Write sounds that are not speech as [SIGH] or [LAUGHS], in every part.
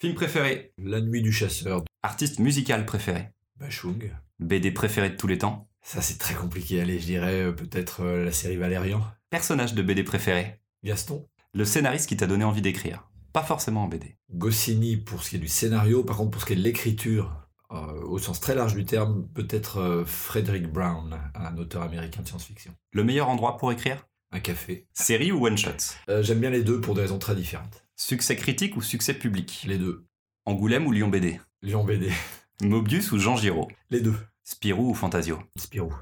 Film préféré. La nuit du chasseur. Artiste musical préféré. Bachung. BD préféré de tous les temps. Ça, c'est très compliqué. Allez, je dirais euh, peut-être euh, la série Valérian. Personnage de BD préféré. Gaston. Le scénariste qui t'a donné envie d'écrire. Pas forcément en BD. Goscinny pour ce qui est du scénario. Par contre, pour ce qui est de l'écriture, euh, au sens très large du terme, peut-être Frederick Brown, un auteur américain de science-fiction. Le meilleur endroit pour écrire? Un café. Série ou one-shot J'aime bien les deux pour des raisons très différentes. Succès critique ou succès public? Les deux. Angoulême ou Lyon BD Lyon BD. Mobius ou Jean Giraud? Les deux. Spirou ou Fantasio? Spirou.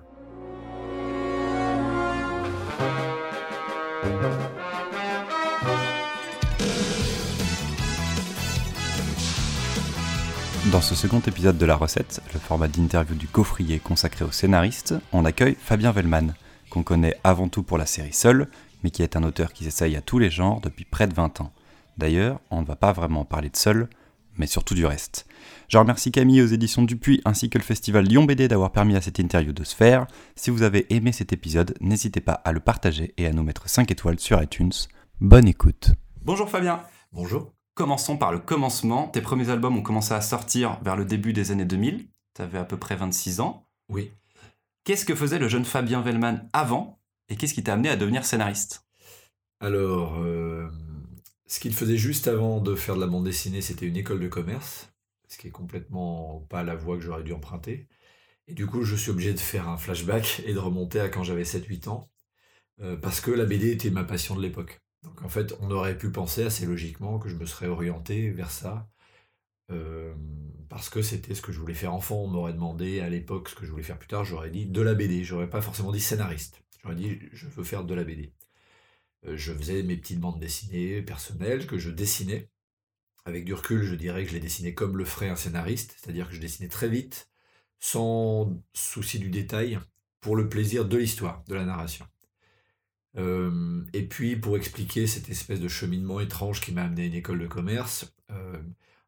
Dans ce second épisode de La Recette, le format d'interview du gaufrier consacré aux scénaristes, on accueille Fabien Vellman, qu'on connaît avant tout pour la série Seul, mais qui est un auteur qui s'essaye à tous les genres depuis près de 20 ans. D'ailleurs, on ne va pas vraiment parler de Seul, mais surtout du reste. Je remercie Camille aux éditions Dupuis ainsi que le festival Lyon BD d'avoir permis à cette interview de se faire. Si vous avez aimé cet épisode, n'hésitez pas à le partager et à nous mettre 5 étoiles sur iTunes. Bonne écoute. Bonjour Fabien. Bonjour. Commençons par le commencement. Tes premiers albums ont commencé à sortir vers le début des années 2000. Tu avais à peu près 26 ans. Oui. Qu'est-ce que faisait le jeune Fabien Vellman avant et qu'est-ce qui t'a amené à devenir scénariste? Alors, euh, ce qu'il faisait juste avant de faire de la bande dessinée, c'était une école de commerce, ce qui est complètement pas la voie que j'aurais dû emprunter. Et du coup, je suis obligé de faire un flashback [LAUGHS] et de remonter à quand j'avais 7-8 ans, euh, parce que la BD était ma passion de l'époque. Donc en fait, on aurait pu penser assez logiquement que je me serais orienté vers ça, euh, parce que c'était ce que je voulais faire enfant. On m'aurait demandé à l'époque ce que je voulais faire plus tard, j'aurais dit de la BD, j'aurais pas forcément dit scénariste. J'aurais dit je veux faire de la BD. Euh, je faisais mes petites bandes dessinées personnelles que je dessinais. Avec du recul, je dirais que je les dessinais comme le ferait un scénariste, c'est-à-dire que je dessinais très vite, sans souci du détail, pour le plaisir de l'histoire, de la narration. Euh, et puis, pour expliquer cette espèce de cheminement étrange qui m'a amené à une école de commerce, euh,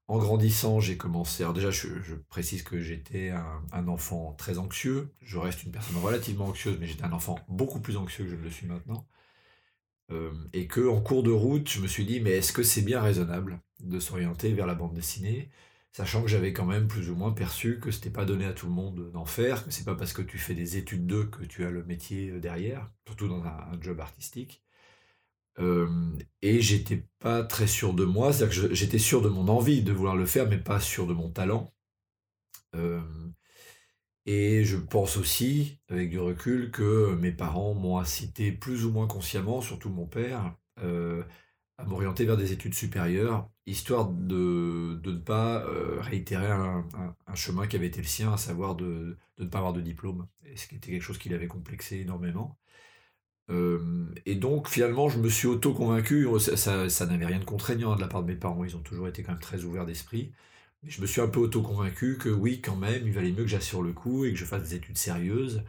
en grandissant, j'ai commencé. Alors, déjà, je, précise que j'étais un, un enfant très anxieux. Je reste une personne relativement anxieuse, mais j'étais un enfant beaucoup plus anxieux que je le suis maintenant. Euh, et que en cours de route, je me suis dit, mais est-ce que c'est bien raisonnable de s'orienter vers la bande dessinée, sachant que j'avais quand même plus ou moins perçu que c'était pas donné à tout le monde d'en faire, que c'est pas parce que tu fais des études d'eux que tu as le métier derrière, surtout dans un, job artistique. Euh, et j'étais pas très sûr de moi, c'est-à-dire que j'étais sûr de mon envie de vouloir le faire, mais pas sûr de mon talent. Euh, et je pense aussi, avec du recul, que mes parents m'ont incité plus ou moins consciemment, surtout mon père, euh, à m'orienter vers des études supérieures, histoire de, de ne pas euh, réitérer un, chemin qui avait été le sien, à savoir de, de ne pas avoir de diplôme, ce qui était quelque chose qui l'avait complexé énormément. Euh, et donc finalement, je me suis auto-convaincu, ça, ça- ça n'avait rien de contraignant de la part de mes parents, ils ont toujours été quand même très ouverts d'esprit. Je me suis un peu auto-convaincu que oui, quand même, il valait mieux que j'assure le coup et que je fasse des études sérieuses.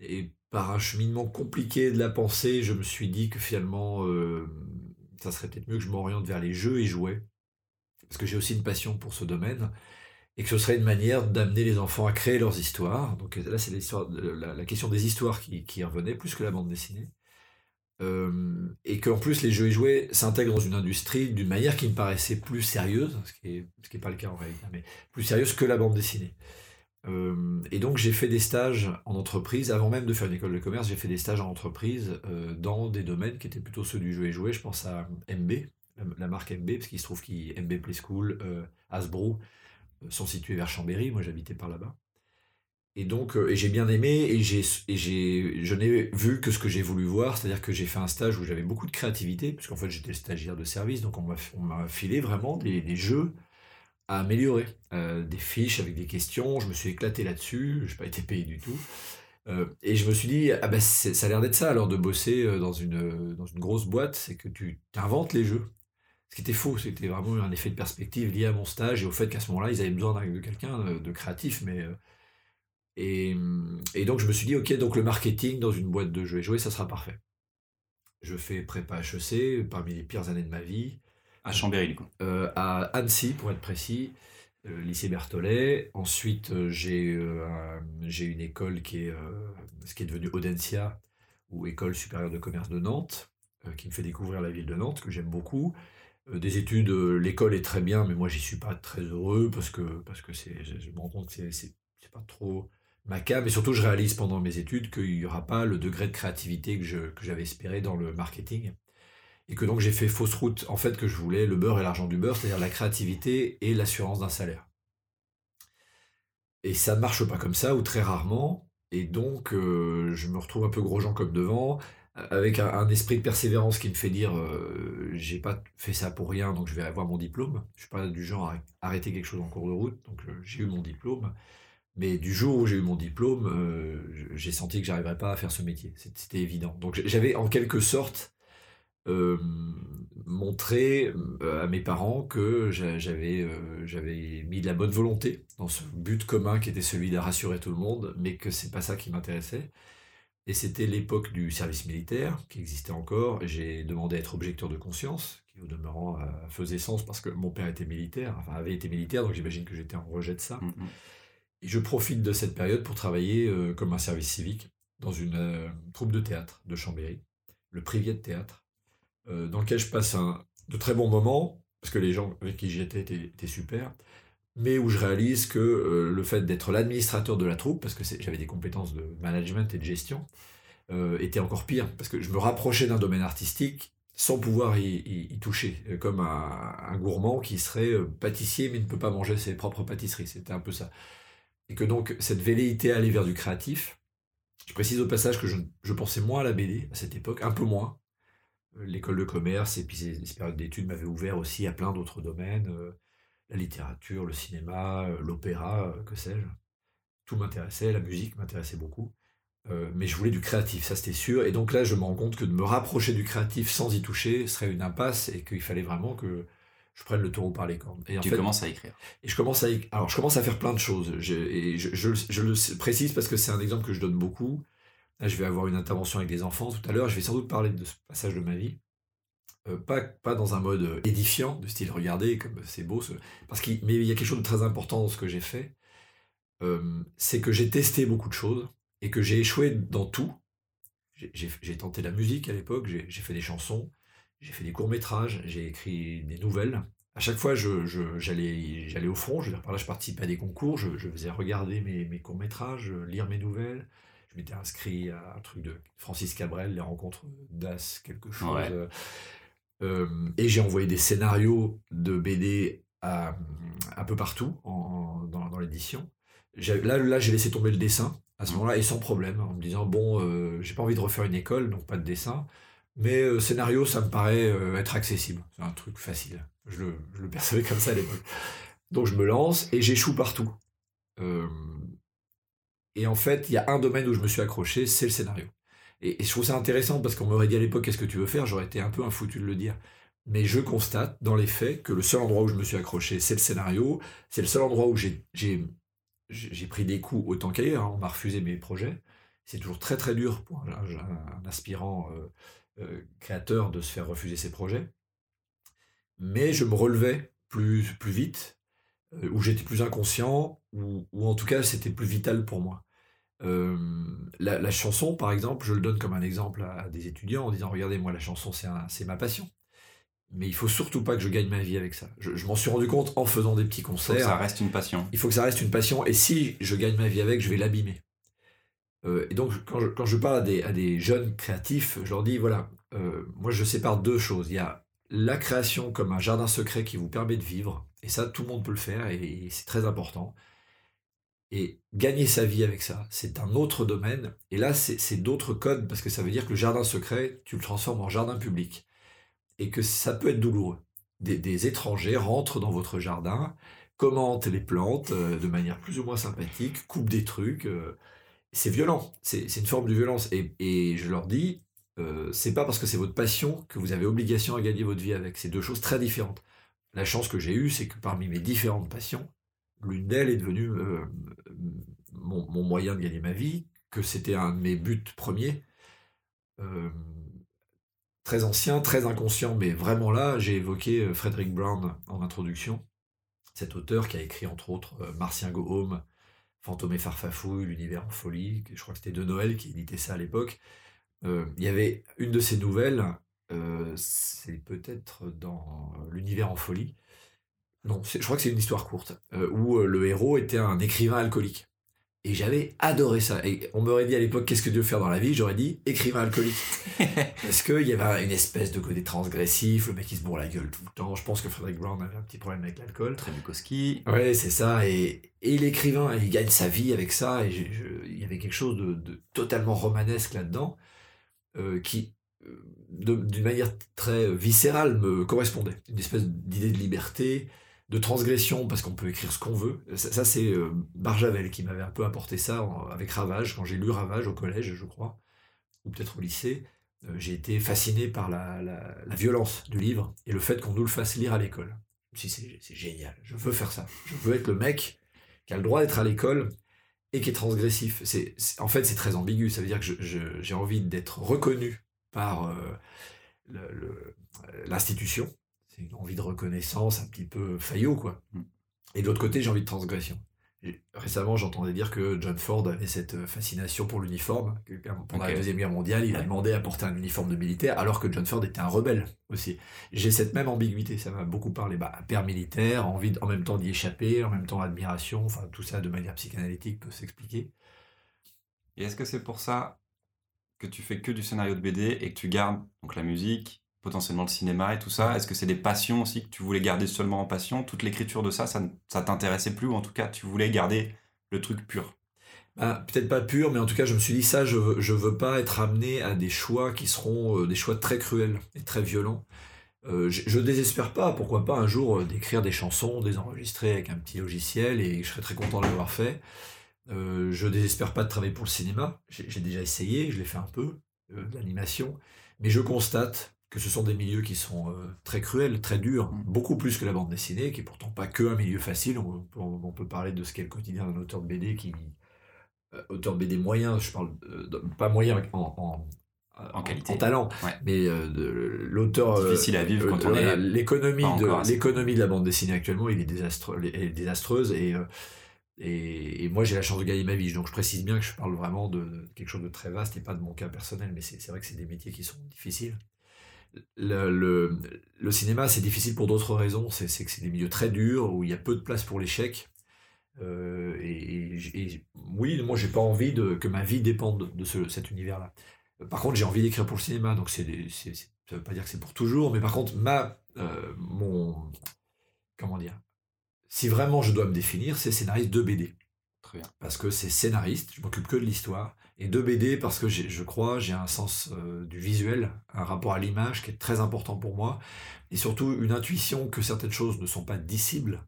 Et par un cheminement compliqué de la pensée, je me suis dit que finalement, euh, ça serait peut-être mieux que je m'oriente vers les jeux et jouets. Parce que j'ai aussi une passion pour ce domaine. Et que ce serait une manière d'amener les enfants à créer leurs histoires. Donc là, c'est la, la question des histoires qui revenait, plus que la bande dessinée. Euh, et qu'en plus les jeux et jouets s'intègrent dans une industrie d'une manière qui me paraissait plus sérieuse, ce qui n'est pas le cas en réalité, mais plus sérieuse que la bande dessinée. Euh, et donc j'ai fait des stages en entreprise, avant même de faire une école de commerce, j'ai fait des stages en entreprise euh, dans des domaines qui étaient plutôt ceux du jeu et jouet. Je pense à MB, la, marque MB, parce qu'il se trouve que MB Play School, euh, Hasbro sont situés vers Chambéry, moi j'habitais par là-bas. Et donc, euh, et j'ai bien aimé, et, j'ai, et j'ai, je n'ai vu que ce que j'ai voulu voir, c'est-à-dire que j'ai fait un stage où j'avais beaucoup de créativité, puisqu'en fait j'étais stagiaire de service, donc on m'a, on m'a filé vraiment des, des jeux à améliorer, euh, des fiches avec des questions, je me suis éclaté là-dessus, je n'ai pas été payé du tout. Euh, et je me suis dit, ah ben ça a l'air d'être ça alors de bosser dans une, dans une grosse boîte, c'est que tu inventes les jeux. Ce qui était faux, c'était vraiment un effet de perspective lié à mon stage et au fait qu'à ce moment-là, ils avaient besoin de quelqu'un de, créatif, mais et, et donc je me suis dit, ok, donc le marketing dans une boîte de jeux et jouets, ça sera parfait. Je fais prépa HEC, parmi les pires années de ma vie, À Chambéry, du coup. euh, à Annecy, pour être précis, euh, lycée Berthollet. Ensuite, euh, j'ai un- j'ai une école qui est, ce qui est devenu Audencia, ou École supérieure de commerce de Nantes, qui me fait découvrir la ville de Nantes, que j'aime beaucoup. des études, l'école est très bien, mais moi j'y suis pas très heureux parce que, parce que c'est, je, me rends compte que c'est, pas trop ma. Et surtout, je réalise pendant mes études qu'il n'y aura pas le degré de créativité que, que j'avais espéré dans le marketing. Et que donc j'ai fait fausse route, en fait, que je voulais le beurre et l'argent du beurre, c'est-à-dire la créativité et l'assurance d'un salaire. Et ça ne marche pas comme ça, ou très rarement. Et donc, euh, je me retrouve un peu gros gens comme devant, avec un, esprit de persévérance qui me fait dire euh, j'ai pas fait ça pour rien, donc je vais avoir mon diplôme. Je suis pas du genre à arrêter quelque chose en cours de route, donc euh, j'ai eu mon diplôme. Mais du jour où j'ai eu mon diplôme, j'ai senti que j'arriverais pas à faire ce métier. C'était évident. Donc j'avais en quelque sorte montrer à mes parents que j'avais mis de la bonne volonté dans ce but commun qui était celui de rassurer tout le monde, mais que c'est pas ça qui m'intéressait. Et c'était l'époque du service militaire qui existait encore. J'ai demandé à être objecteur de conscience, qui au demeurant faisait sens parce que mon père était militaire, enfin avait été militaire, donc j'imagine que j'étais en rejet de ça. Mmh Et je profite de cette période pour travailler comme un service civique dans une troupe de théâtre de Chambéry, le Privier de théâtre euh, dans lequel je passe un, de très bons moments, parce que les gens avec qui j'étais étaient, étaient, super, mais où je réalise que euh, le fait d'être l'administrateur de la troupe, parce que j'avais des compétences de management et de gestion, euh, était encore pire, parce que je me rapprochais d'un domaine artistique sans pouvoir y, toucher, comme un, un, gourmand qui serait pâtissier mais ne peut pas manger ses propres pâtisseries. C'était un peu ça. Et que donc cette velléité à aller vers du créatif, je précise au passage que je, pensais moins à la BD à cette époque, un peu moins, euh, l'école de commerce et puis ces, périodes d'études m'avaient ouvert aussi à plein d'autres domaines, euh, la littérature, le cinéma, euh, l'opéra, que sais-je. Tout m'intéressait, la musique m'intéressait beaucoup. mais je voulais du créatif, ça c'était sûr. Et donc là, je me rends compte que de me rapprocher du créatif sans y toucher serait une impasse et qu'il fallait vraiment que je prenne le taureau par les cornes. Et en tu commences à écrire. Et je commence à, alors je commence à faire plein de choses. Je, et je, je, le précise parce que c'est un exemple que je donne beaucoup. Là, je vais avoir une intervention avec des enfants tout à l'heure. Je vais sans doute parler de ce passage de ma vie. Euh, pas, pas dans un mode euh, édifiant, de style regardez comme c'est beau. Parce qu'il, mais il y a quelque chose de très important dans ce que j'ai fait. Euh, c'est que j'ai testé beaucoup de choses et que j'ai échoué dans tout. J'ai, tenté la musique à l'époque, j'ai, fait des chansons, j'ai fait des courts-métrages, j'ai écrit des nouvelles. À chaque fois, je, j'allais, j'allais au front, je par là, je participais à des concours, je, faisais regarder mes, mes courts-métrages, lire mes nouvelles je m'étais inscrit à un truc de Francis Cabrel, les rencontres d'As, quelque chose. Euh, euh, et j'ai envoyé des scénarios de BD à, un peu partout dans, dans l'édition. Là, là j'ai laissé tomber le dessin à ce mmh. moment-là et sans problème, en me disant bon, euh, j'ai pas envie de refaire une école, donc pas de dessin. Mais scénario, ça me paraît être accessible. C'est un truc facile. Je le, je percevais comme ça à l'époque. Donc je me lance et j'échoue partout. Et en fait, il y a un domaine où je me suis accroché, c'est le scénario. Et, je trouve ça intéressant parce qu'on m'aurait dit à l'époque qu'est-ce que tu veux faire, j'aurais été un peu un foutu de le dire. Mais je constate dans les faits que le seul endroit où je me suis accroché, c'est le scénario. C'est le seul endroit où j'ai pris des coups autant qu'ailleurs. Hein. On m'a refusé mes projets. C'est toujours très très dur pour un, aspirant euh, euh, créateur de se faire refuser ses projets. Mais je me relevais plus, plus vite euh, où j'étais plus inconscient, ou, en tout cas c'était plus vital pour moi. Euh, la, chanson, par exemple, je le donne comme un exemple à, des étudiants en disant Regardez, moi, la chanson, c'est ma passion. Mais il faut surtout pas que je gagne ma vie avec ça. Je, m'en suis rendu compte en faisant des petits concerts. Il faut que ça reste une passion. Il faut que ça reste une passion. Et si je gagne ma vie avec, je vais l'abîmer. Euh, et donc, quand je, parle à des, jeunes créatifs, je leur dis voilà, moi, je sépare deux choses. Il y a la création comme un jardin secret qui vous permet de vivre, et ça, tout le monde peut le faire, et c'est très important. Et gagner sa vie avec ça, c'est un autre domaine, et là, c'est d'autres codes, parce que ça veut dire que le jardin secret, tu le transformes en jardin public, et que ça peut être douloureux. Des, étrangers rentrent dans votre jardin, commentent les plantes euh, de manière plus ou moins sympathique, coupent des trucs. C'est violent, c'est une forme de violence. Et, et je leur dis, euh, c'est pas parce que c'est votre passion que vous avez obligation à gagner votre vie avec. C'est deux choses très différentes. La chance que j'ai eue, c'est que parmi mes différentes passions, l'une d'elles est devenue euh, mon, moyen de gagner ma vie, que c'était un de mes buts premiers. Euh, très ancien, très inconscient, mais vraiment là, j'ai évoqué Frederick Brown en introduction, cet auteur qui a écrit entre autres Martien Go Home, Fantôme et Farfafouille, L'univers en folie, je crois que c'était De Noël qui éditait ça à l'époque. Euh, il y avait une de ces nouvelles c'est peut-être dans l'univers en folie. Non, je crois que c'est une histoire courte, où le héros était un écrivain alcoolique. Et j'avais adoré ça. Et on m'aurait dit à l'époque, qu'est-ce que tu veux faire dans la vie? J'aurais dit, écrivain alcoolique. [LAUGHS] Parce qu'il y avait une espèce de côté transgressif, le mec il se bourre la gueule tout le temps. Je pense que Frederick Brown avait un petit problème avec l'alcool. Très Bukowski. Ouais, c'est ça. Et, et l'écrivain, il gagne sa vie avec ça. Et il y avait quelque chose de, totalement romanesque là-dedans, euh, qui, euh, d'une manière très viscérale, me correspondait. Une espèce d'idée de liberté, de transgression parce qu'on peut écrire ce qu'on veut. Ça, c'est euh, Barjavel qui m'avait un peu apporté ça avec Ravage, quand j'ai lu Ravage au collège, je crois, ou peut-être au lycée. Euh, j'ai été fasciné par la, violence du livre et le fait qu'on nous le fasse lire à l'école. Si c'est génial, je veux faire ça. Je veux être le mec qui a le droit d'être à l'école et qui est transgressif. En fait, c'est très ambigu. Ça veut dire que j'ai envie d'être reconnu par euh, l'institution une envie de reconnaissance un petit peu faillot, quoi. Mm. Et de l'autre côté, j'ai envie de transgression. récemment, j'entendais dire que John Ford avait cette euh, fascination pour l'uniforme. Pendant la Deuxième Guerre mondiale, il a demandé à porter un uniforme de militaire, alors que John Ford était un rebelle aussi. J'ai cette même ambiguïté, ça m'a beaucoup parlé. Bah, père militaire, envie en même temps d'y échapper, en même temps admiration, enfin tout ça de manière psychanalytique peut s'expliquer. Et est-ce que c'est pour ça que tu fais que du scénario de BD et que tu gardes donc la musique, potentiellement le cinéma et tout ça. Est-ce que c'est des passions aussi que tu voulais garder seulement en passion? Toute l'écriture de ça, ça, ça t'intéressait plus ou en tout cas tu voulais garder le truc pur? Bah, Peut-être pas pur, mais en tout cas je me suis dit ça, je je veux pas être amené à des choix qui seront euh, des choix très cruels et très violents. Euh, je, ne désespère pas, pourquoi pas un jour euh, d'écrire des chansons, des enregistrer avec un petit logiciel et je serais très content de l'avoir fait. Je désespère pas de travailler pour le cinéma, j'ai déjà essayé, je l'ai fait un peu, de l'animation, mais je constate que ce sont des milieux qui sont euh, très cruels, très durs, mm. beaucoup plus que la bande dessinée, qui est pourtant pas que un milieu facile. On, peut parler de ce qu'est le quotidien d'un auteur de BD qui euh, auteur de BD moyen, je parle euh, pas moyen en, en, qualité, en talent, mais l'auteur difficile à vivre quand on est l'économie de l'économie de la bande dessinée actuellement, il est désastreuse et et, moi, j'ai la chance de gagner ma vie. Donc, je précise bien que je parle vraiment de quelque chose de très vaste et pas de mon cas personnel. Mais c'est vrai que c'est des métiers qui sont difficiles le, le, cinéma, c'est difficile pour d'autres raisons. C'est que c'est des milieux très durs où il y a peu de place pour l'échec. Euh, et, oui, moi, j'ai pas envie de, que ma vie dépende de ce, cet univers-là. Par contre, j'ai envie d'écrire pour le cinéma, donc c'est, ça veut pas dire que c'est pour toujours, mais par contre, ma, euh, mon, comment dire, si vraiment je dois me définir, c'est scénariste de BD. Très bien. Parce que c'est scénariste, je m'occupe que de l'histoire, et de BD parce que je crois, j'ai un sens euh, du visuel, un rapport à l'image qui est très important pour moi, et surtout une intuition que certaines choses ne sont pas dissibles,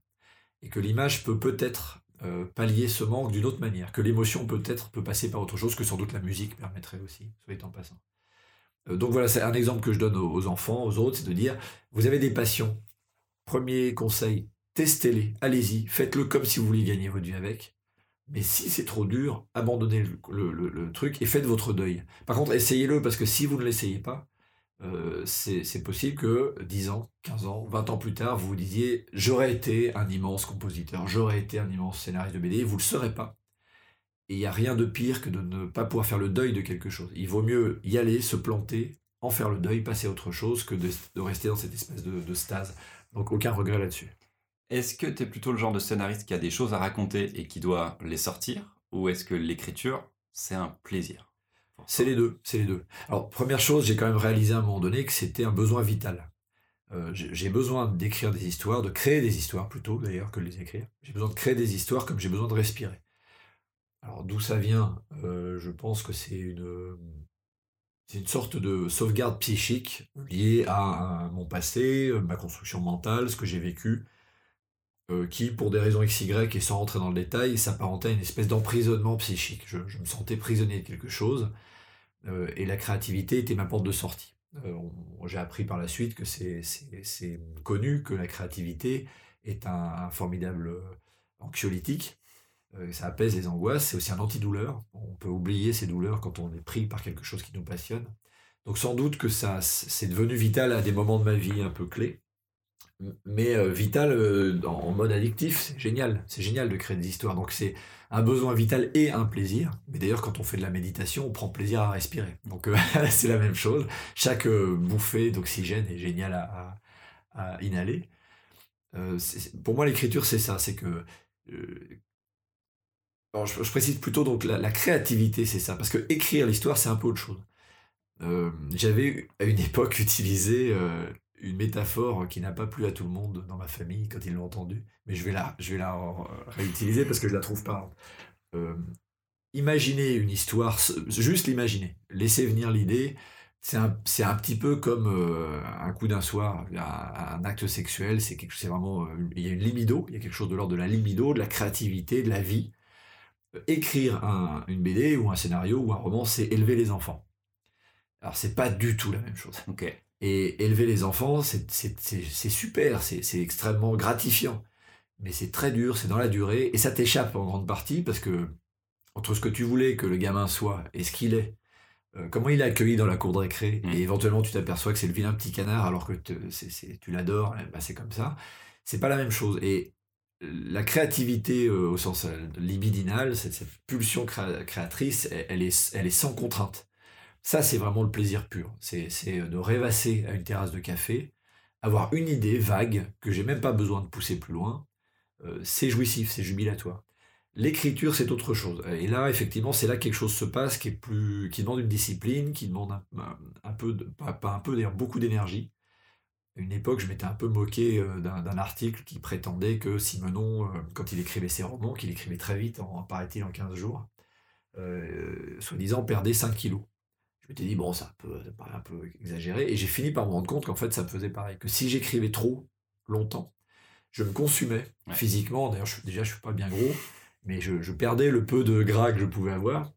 et que l'image peut peut-être euh, pallier ce manque d'une autre manière, que l'émotion peut-être peut passer par autre chose que sans doute la musique permettrait aussi, soit en passant. Euh, donc voilà, c'est un exemple que je donne aux enfants, aux autres, c'est de dire, vous avez des passions, premier conseil, testez-les, allez-y, faites-le comme si vous vouliez gagner votre vie avec. Mais si c'est trop dur, abandonnez le, truc et faites votre deuil. Par contre, essayez-le parce que si vous ne l'essayez pas, euh, c'est possible que 10 ans, 15 ans, 20 ans plus tard, vous vous disiez j'aurais été un immense compositeur, j'aurais été un immense scénariste de BD, vous ne le serez pas. Et il n'y a rien de pire que de ne pas pouvoir faire le deuil de quelque chose. Il vaut mieux y aller, se planter, en faire le deuil, passer à autre chose que de, rester dans cette espèce de stase. Donc aucun regret là-dessus. Est-ce que tu es plutôt le genre de scénariste qui a des choses à raconter et qui doit les sortir Ou est-ce que l'écriture, c'est un plaisir C'est les deux, c'est les deux. Alors, première chose, j'ai quand même réalisé à un moment donné que c'était un besoin vital. Euh, j'ai besoin d'écrire des histoires, de créer des histoires plutôt d'ailleurs que de les écrire. J'ai besoin de créer des histoires comme j'ai besoin de respirer. Alors d'où ça vient? Euh, Je pense que c'est une, c'est une sorte de sauvegarde psychique liée à mon passé, ma construction mentale, ce que j'ai vécu. Euh, qui, pour des raisons XY et sans rentrer dans le détail, s'apparentait à une espèce d'emprisonnement psychique. Je, me sentais prisonnier de quelque chose, euh, et la créativité était ma porte de sortie. Euh, j'ai appris par la suite que c'est connu que la créativité est un, formidable anxiolytique. ça apaise les angoisses, c'est aussi un antidouleur. On peut oublier ces douleurs quand on est pris par quelque chose qui nous passionne. Donc sans doute que ça c'est devenu vital à des moments de ma vie un peu clés. Mais euh, vital euh, en mode addictif. C'est génial. C'est génial de créer des histoires. Donc c'est un besoin vital et un plaisir. Mais d'ailleurs, quand on fait de la méditation, on prend plaisir à respirer. Donc [LAUGHS] c'est la même chose. Chaque bouffée d'oxygène est géniale à, inhaler. pour moi, l'écriture, c'est ça. C'est que je, précise plutôt donc la, créativité, c'est ça. Parce que écrire l'histoire, c'est un peu autre chose. J'avais à une [LAUGHS] époque utilisé une métaphore qui n'a pas plu à tout le monde dans ma famille quand ils l'ont entendue, mais je vais la, je vais la réutiliser parce que je la trouve pas. Euh, imaginez une histoire, juste l'imaginer, laisser venir l'idée, c'est un, un petit peu comme euh, un coup d'un soir, un, acte sexuel, c'est vraiment, euh, il y a une libido, il y a quelque chose de l'ordre de la libido, de la créativité, de la vie. Écrire un, une BD ou un scénario ou un roman, c'est élever les enfants. Alors c'est pas du tout la même chose. Ok. Et élever les enfants, c'est super, c'est extrêmement gratifiant. Mais c'est très dur, c'est dans la durée, et ça t'échappe en grande partie, parce que entre ce que tu voulais que le gamin soit et ce qu'il est, euh, comment il est accueilli dans la cour de récré, mmh. et éventuellement tu t'aperçois que c'est le vilain petit canard alors que tu l'adores, bah c'est comme ça, c'est pas la même chose. Et la créativité euh, au sens euh, libidinal, cette, cette pulsion créatrice, elle, est, elle est sans contrainte. Ça, c'est vraiment le plaisir pur. C'est de rêvasser à une terrasse de café, avoir une idée vague que j'ai même pas besoin de pousser plus loin. Euh, c'est jouissif, c'est jubilatoire. L'écriture, c'est autre chose. Et là, effectivement, c'est là que quelque chose se passe qui est plus, qui demande une discipline, qui demande un, peu, de, pas, un peu d'ailleurs beaucoup d'énergie. À une époque, je m'étais un peu moqué euh, d'un article qui prétendait que Simenon, euh, quand il écrivait ses romans, qu'il écrivait très vite, en, paraît-il en 15 jours, soi-disant perdait 5 kilos je m'étais dit, bon, ça, peut, ça paraît un peu exagéré. Et j'ai fini par me rendre compte qu'en fait, ça me faisait pareil. Que si j'écrivais trop longtemps, je me consumais physiquement. D'ailleurs, je, déjà, je suis pas bien gros, mais je, perdais le peu de gras que je pouvais avoir.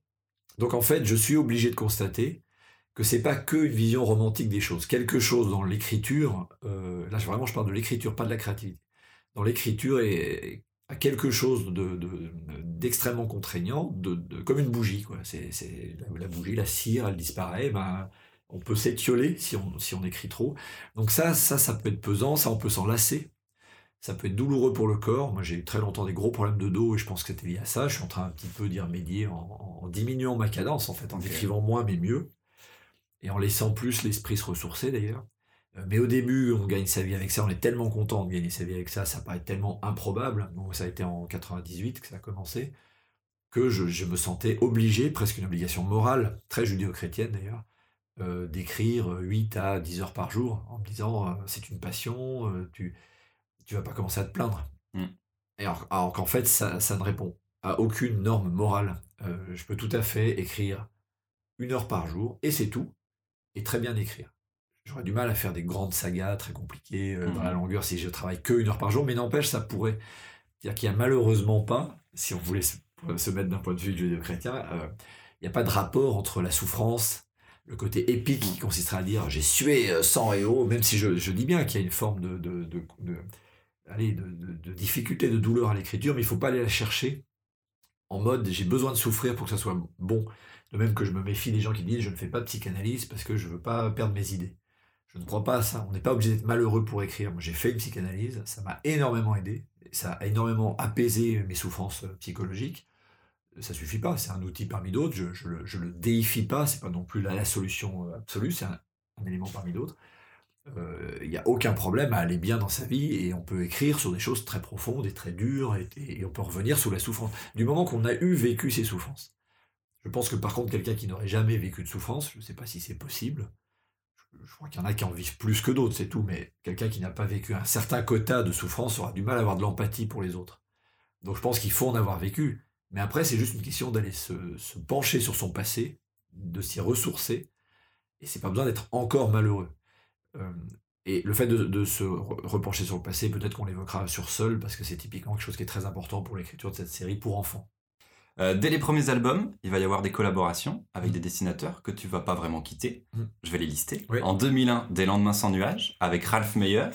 Donc, en fait, je suis obligé de constater que c'est pas que une vision romantique des choses. Quelque chose dans l'écriture, euh, là, vraiment, je parle de l'écriture, pas de la créativité. Dans l'écriture est, à quelque chose d'extrêmement de, contraignant, de, comme une bougie. Quoi. C'est, la, bougie, la cire, elle disparaît. Ben, on peut s'étioler si on, si on écrit trop. Donc ça, ça, ça peut être pesant, ça, on peut s'en lasser. Ça peut être douloureux pour le corps. Moi, j'ai eu très longtemps des gros problèmes de dos et je pense que c'était lié à ça. Je suis en train un petit peu d'y remédier en, en, diminuant ma cadence, en fait, en écrivant moins mais mieux. Et en laissant plus l'esprit se ressourcer, d'ailleurs. Euh, mais au début, on gagne sa vie avec ça, on est tellement content de gagner sa vie avec ça, ça paraît tellement improbable. Donc ça a été en 98 que ça a commencé, que je, me sentais obligé, presque une obligation morale, très judéo-chrétienne d'ailleurs, euh, d'écrire 8 à 10 heures par jour, en me disant euh, c'est une passion, tu tu vas pas commencer à te plaindre. Mm. alors, alors qu'en fait, ça, ça, ne répond à aucune norme morale. je peux tout à fait écrire une heure par jour, et c'est tout, et très bien écrire. J'aurais du mal à faire des grandes sagas très compliquées euh, dans la mmh longueur si je travaille que une heure par jour, mais n'empêche, ça pourrait. C'est-à-dire qu'il n'y a malheureusement pas, si on voulait se, mettre d'un point de vue judéo-chrétien, euh, il n'y a pas de rapport entre la souffrance, le côté épique qui consisterait à dire j'ai sué euh, sang et eau, même si je, je dis bien qu'il y a une forme de, de, de, de allez, de, difficulté, de douleur à l'écriture, mais il ne faut pas aller la chercher en mode j'ai besoin de souffrir pour que ça soit bon. De même que je me méfie des gens qui disent je ne fais pas de psychanalyse parce que je ne veux pas perdre mes idées. Je ne crois pas à ça. On n'est pas obligé d'être malheureux pour écrire. J'ai fait une psychanalyse, ça m'a énormément aidé, ça a énormément apaisé mes souffrances euh, psychologiques. Ça suffit pas, c'est un outil parmi d'autres. Je, je, le, le déifie pas, c'est pas non plus la, solution euh, absolue, c'est un, élément parmi d'autres. Euh, il n'y a aucun problème à aller bien dans sa vie et on peut écrire sur des choses très profondes et très dures et, et on peut revenir sous la souffrance. Du moment qu'on a eu vécu ces souffrances. Je pense que par contre, quelqu'un qui n'aurait jamais vécu de souffrance, je ne sais pas si c'est possible, je crois qu'il y en a qui en vivent plus que d'autres, c'est tout, mais quelqu'un qui n'a pas vécu un certain quota de souffrance aura du mal à avoir de l'empathie pour les autres. Donc je pense qu'il faut en avoir vécu, mais après c'est juste une question d'aller se, pencher sur son passé, de s'y ressourcer, et c'est pas besoin d'être encore malheureux. Euh, et le fait de, se repencher sur le passé, peut-être qu'on l'évoquera sur Seul, parce que c'est typiquement quelque chose qui est très important pour l'écriture de cette série pour enfants. Euh, dès les premiers albums, il va y avoir des collaborations avec des dessinateurs que tu vas pas vraiment quitter. Mm. Je vais les lister. En 2001, Des lendemains sans nuages avec Ralph Meyer,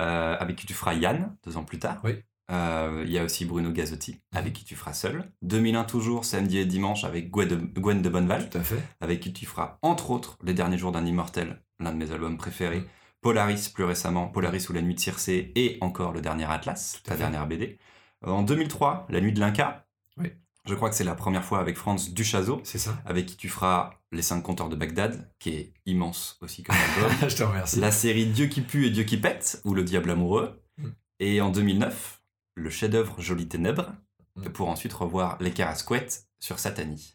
euh, avec qui tu feras Yann deux ans plus tard. Euh, il y a aussi Bruno Gazzotti, mm. avec qui tu feras seul. 2001 toujours, samedi et dimanche, avec Gwen de, Gwen de Bonneval, fait. avec qui tu feras entre autres Les derniers jours d'un immortel, l'un de mes albums préférés, Polaris plus récemment, Polaris ou la nuit de Circé, et encore le dernier Atlas, ta dernière BD. En 2003, La nuit de l'Inca. Oui. Je crois que c'est la première fois avec Franz Duchazot, C'est ça. avec qui tu feras Les cinq compteurs de Bagdad, qui est immense aussi comme [LAUGHS] album. je te remercie. la série Dieu qui pue et Dieu qui pète, ou Le diable amoureux. Mm. Et en 2009, le chef-d'œuvre Jolie Ténèbres, Mm. pour ensuite revoir Les Carasquettes sur Satanie.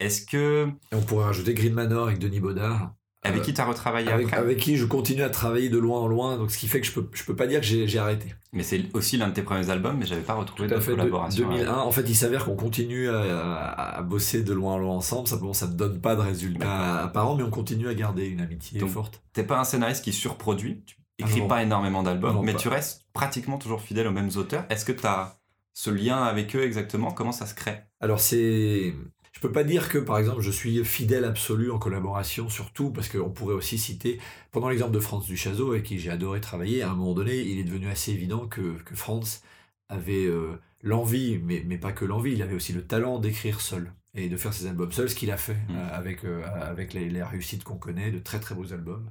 Est-ce que. Et on pourrait rajouter Green Manor avec Denis Baudard. Avec qui tu as retravaillé avec, après avec qui je continue à travailler de loin en loin, donc ce qui fait que je peux, je peux pas dire que j'ai arrêté. Mais c'est aussi l'un de tes premiers albums, mais j'avais pas retrouvé Tout à de fait, collaboration. 2001. En fait, il s'avère qu'on continue à, à- à bosser de loin en loin ensemble. Simplement, ça ne donne pas de résultats apparents, mais on continue à garder une amitié Donc, forte. T'es pas un scénariste qui surproduit, tu Ah écris non. pas énormément d'albums, mais pas. tu restes pratiquement toujours fidèle aux mêmes auteurs. Est-ce que tu as ce lien avec eux exactement? Comment ça se crée? Alors, c'est. Je peux pas dire que, par exemple, je suis fidèle absolu en collaboration, surtout parce qu'on pourrait aussi citer, pendant l'exemple de Franz Duchazot, avec qui j'ai adoré travailler, à un moment donné, il est devenu assez évident que, que Franz avait euh, l'envie, mais, mais pas que l'envie, il avait aussi le talent d'écrire seul et de faire ses albums seul, ce qu'il a fait Mm. euh, avec, euh, avec les, les réussites qu'on connaît, de très très beaux albums.